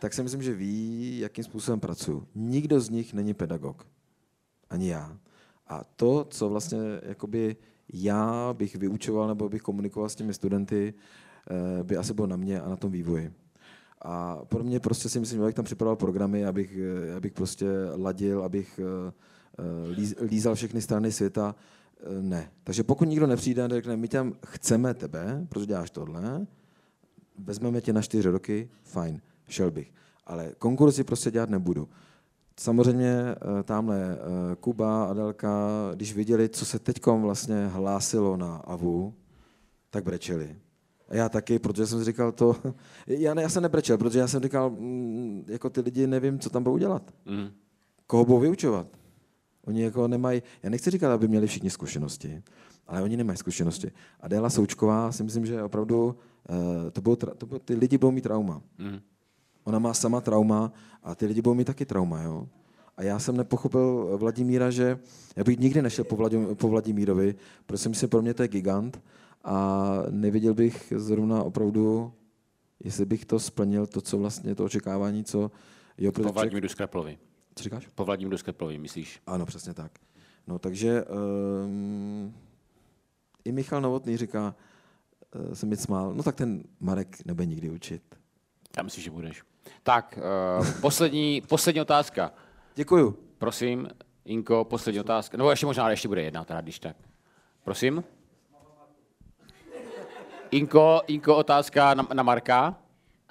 tak si myslím, že ví, jakým způsobem pracuju. Nikdo z nich není pedagog. Ani já. A to, co vlastně jakoby já bych vyučoval nebo bych komunikoval s těmi studenty, by asi bylo na mě a na tom vývoji. A pro mě prostě si myslím, že bych tam připravil programy, abych, abych prostě ladil, abych líz- lízal všechny strany světa, eh, ne. Takže pokud nikdo nepřijde a řekne, my tam chceme tebe, protože děláš tohle, vezmeme tě na čtyři roky, fajn, šel bych. Ale konkurzy prostě dělat nebudu. Samozřejmě eh, tamhle eh, Kuba, Adelka, když viděli, co se teď vlastně hlásilo na AVU, tak brečeli. A já taky, protože jsem si říkal to, já, ne, já jsem nebrečel, protože já jsem říkal, mm, jako ty lidi nevím, co tam budou dělat. Mm. Koho budou vyučovat. Oni jako nemají, já nechci říkat, aby měli všichni zkušenosti, ale oni nemají zkušenosti. A Déla Součková si myslím, že opravdu eh, to bylo, to bylo, ty lidi budou mít trauma. Mm. Ona má sama trauma a ty lidi budou mít taky trauma. Jo? A já jsem nepochopil Vladimíra, že já bych nikdy nešel po, Vladim, po Vladimírovi, protože si myslím, pro mě to je gigant a neviděl bych zrovna opravdu, jestli bych to splnil, to, co vlastně, to očekávání, co jo, Po Vladimíru Skraplovi. Co říkáš? Po Vladimíru Skraplovi, myslíš? Ano, přesně tak. No takže um, i Michal Novotný říká, uh, jsem mi smál, no tak ten Marek nebude nikdy učit. Já myslím, že budeš. Tak, uh, poslední, poslední otázka. Děkuju. Prosím, Inko, poslední otázka. No ještě možná, ale ještě bude jedna, teda, když tak. Prosím. Inko, Inko otázka na, na Marka.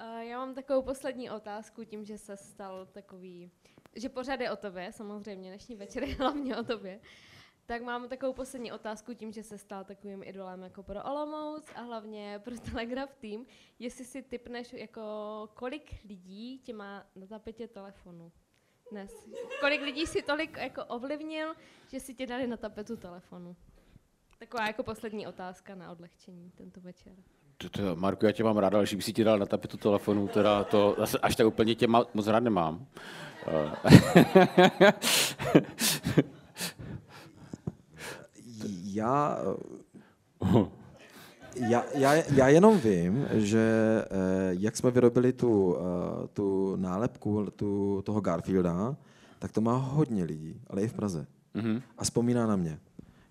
Uh, já mám takovou poslední otázku tím, že se stal takový, že pořád je o tobě, samozřejmě, dnešní večer je hlavně o tobě. Tak mám takovou poslední otázku tím, že se stal takovým idolem jako pro Olomouc a hlavně pro Telegraph Team. Jestli si typneš, jako kolik lidí tě má na tapetě telefonu dnes? Kolik lidí si tolik jako ovlivnil, že si tě dali na tapetu telefonu? Taková jako poslední otázka na odlehčení tento večer. Marku, já tě mám rád, ale že bych si ti dal na tapetu telefonu, teda to zase až tak úplně tě ma, moc rád nemám. Eh, Já, já, já, já jenom vím, že eh, jak jsme vyrobili tu, eh, tu nálepku tu, toho Garfielda, tak to má hodně lidí, ale i v Praze. Mhm. A vzpomíná na mě.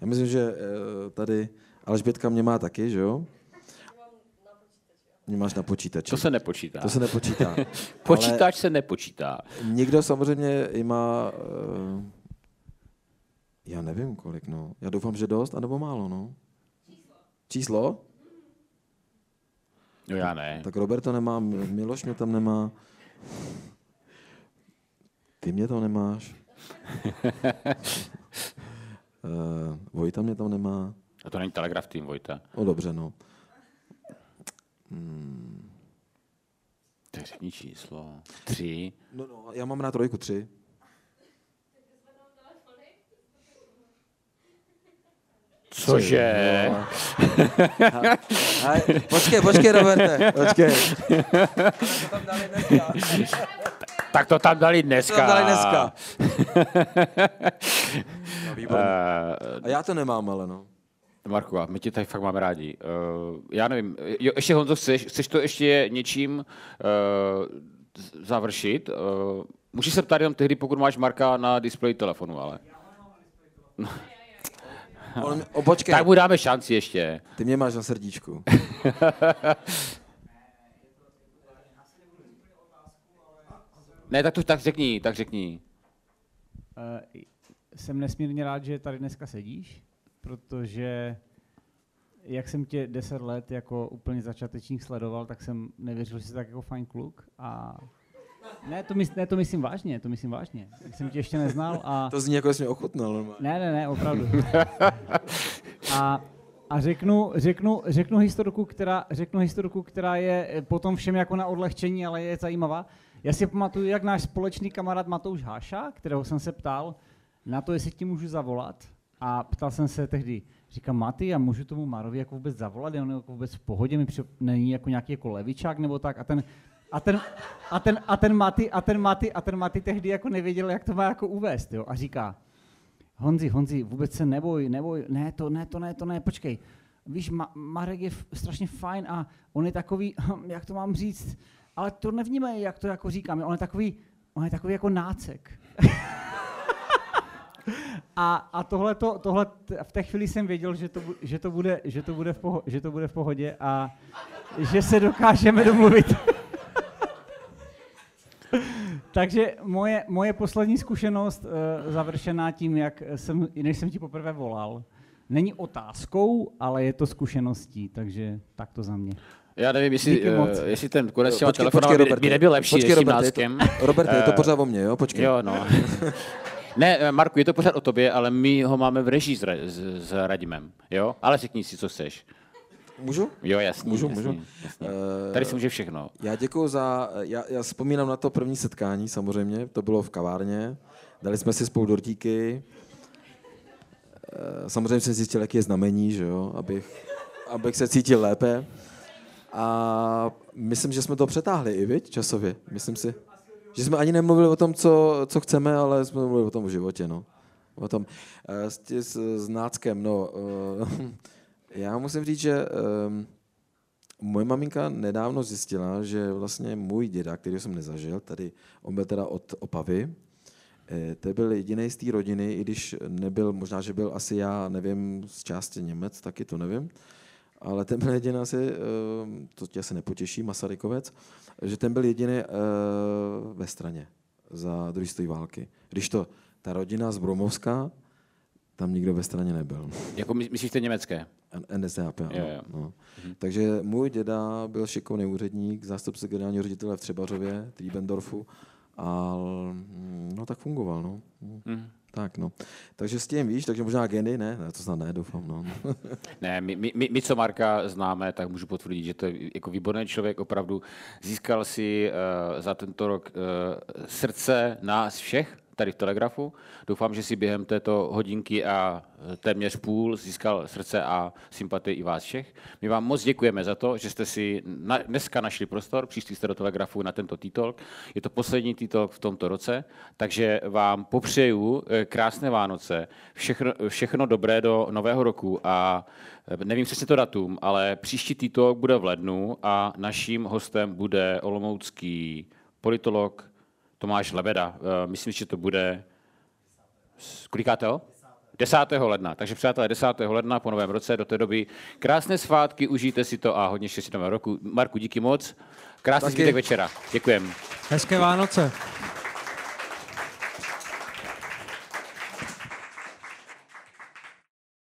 Já myslím, že eh, tady Alžbětka mě má taky, že jo? Mě máš na počítači. To se nepočítá. to se nepočítá. Počítač se nepočítá. Někdo samozřejmě i má, uh, já nevím kolik, no. Já doufám, že dost, anebo málo, no. Číslo? No já ne. Tak Robert to nemá, Mi- Miloš mě tam nemá. Ty mě to nemáš. uh, Vojta mě tam nemá. A to není Telegraph Team, Vojta. No dobře, no. Hmm. Tak řekni číslo. Tři. No, no, já mám na trojku tři. Cože? No. Počkej, počkej, Roberte, počkej. Tak to tam dali dneska. To tam dali dneska. No, výborně. Uh, A já to nemám, ale no. Marku, my tě tady fakt máme rádi. Uh, já nevím, jo, ještě Honzo, chceš, chceš to ještě něčím uh, završit? Uh, můžeš se ptát jenom tehdy, pokud máš Marka na displeji telefonu, ale. On, mě- o, počkej, Tak mu dáme šanci ještě. ty mě máš na srdíčku. Ne, tak to tak řekni, tak řekni. Uh, jsem nesmírně rád, že tady dneska sedíš, protože jak jsem tě 10 let jako úplně začátečník sledoval, tak jsem nevěřil, že jsi tak jako fajn kluk a ne to, mys- ne, to myslím vážně, to myslím vážně. Jak jsem tě ještě neznal a... To zní jako jsi mě ochutnal normálně. Ne, ne, ne, opravdu. A, a řeknu, řeknu, řeknu, historku, která, řeknu historku, která je potom všem jako na odlehčení, ale je zajímavá. Já si pamatuju, jak náš společný kamarád Matouš Háša, kterého jsem se ptal na to, jestli ti můžu zavolat. A ptal jsem se tehdy, říkám, Maty, já můžu tomu Marovi jako vůbec zavolat, je on jako vůbec v pohodě, mi při... není jako nějaký jako levičák nebo tak. A ten, a ten, a ten, a ten Maty, a ten Maty, a ten Maty tehdy jako nevěděl, jak to má jako uvést, jo. A říká, Honzi, Honzi, vůbec se neboj, neboj, ne, to ne, to ne, to ne, počkej. Víš, Ma- Marek je strašně fajn a on je takový, jak to mám říct, ale to nevnímej, jak to jako říkám, on je takový, on je takový jako nácek. a, a tohle, tohle v té chvíli jsem věděl, že to, že to, bude, že to, bude, v poho- že to bude v pohodě a že se dokážeme domluvit. Takže moje, moje poslední zkušenost uh, završená tím, jak jsem, než jsem ti poprvé volal, není otázkou, ale je to zkušeností, takže tak to za mě. Já nevím, jestli, uh, jestli ten konec těma telefonama by, by nebyl lepší Počkej, Roberte, je to-. Roberte, je to Eh, pořád o mně, jo? Počkej. Jo, no. ne, eh, Marku, je to pořád o tobě, ale my ho máme v režii s, s, s Radimem, jo? Ale řekni si, co chceš. Můžu? Jo, jasný. Můžu, jasný, můžu? Jasný. Eh, Tady si může všechno. Já děkuji za, já, já vzpomínám na to první setkání samozřejmě, to bylo v kavárně, dali jsme si spolu dortíky, Eh, samozřejmě jsem zjistil, jaký je znamení, že jo, abych, abych se cítil lépe. A myslím, že jsme to přetáhli i, viď, časově. Myslím si, že jsme ani nemluvili o tom, co, co chceme, ale jsme mluvili o tom v životě, no. O tom. Eh, S, s, s Náckem, no. eh, Já musím říct, že ehm, moje maminka nedávno zjistila, že vlastně můj děda, který jsem nezažil, tady on byl teda od Opavy, eh, to byl jediný z té rodiny, i když nebyl, možná, že byl asi já, nevím, z části Němec, taky to nevím, ale ten byl jediný asi, ehm, to tě asi nepotěší, Masarykovec, že ten byl jediný eh, ve straně za druhé světové války. Když to ta rodina z Bromovska, tam nikdo ve straně nebyl. Jako my- myslíš ty německé? NSDAP, ano. Jo, jo. No. Takže můj děda byl šikovný úředník, zástupce generálního ředitele v Třebařově, Triebendorfu, a mm, no tak fungoval, no. Mm, Hm. Tak, no. Takže s tím víš, takže možná geny, ne? ne to snad ne, doufám, no. Ne, my, my, my, co Marka známe, tak můžu potvrdit, že to je jako výborný člověk, opravdu získal si uh, za tento rok uh, srdce nás všech tady v Telegrafu. Doufám, že si během této hodinky a eh, téměř půl získal srdce a sympatii i vás všech. My vám moc děkujeme za to, že jste si na, dneska našli prostor, přišli jste do Telegrafu na tento T-Talk. Je to poslední T-Talk v tomto roce, takže vám popřeju eh, krásné Vánoce, všechno, všechno dobré do nového roku a eh, nevím přesně to datum, ale příští T-Talk bude v lednu a naším hostem bude olomoucký politolog Tomáš Lebeda. Eh, Myslím, že to bude kolikátého? 10. ledna. Takže přátelé, 10. ledna po novém roce, do té doby krásné svátky, užijte si to a hodně štěstí nového roku. Marku, díky moc. Krásný zbytek večera. Děkujem. Hezké Vánoce.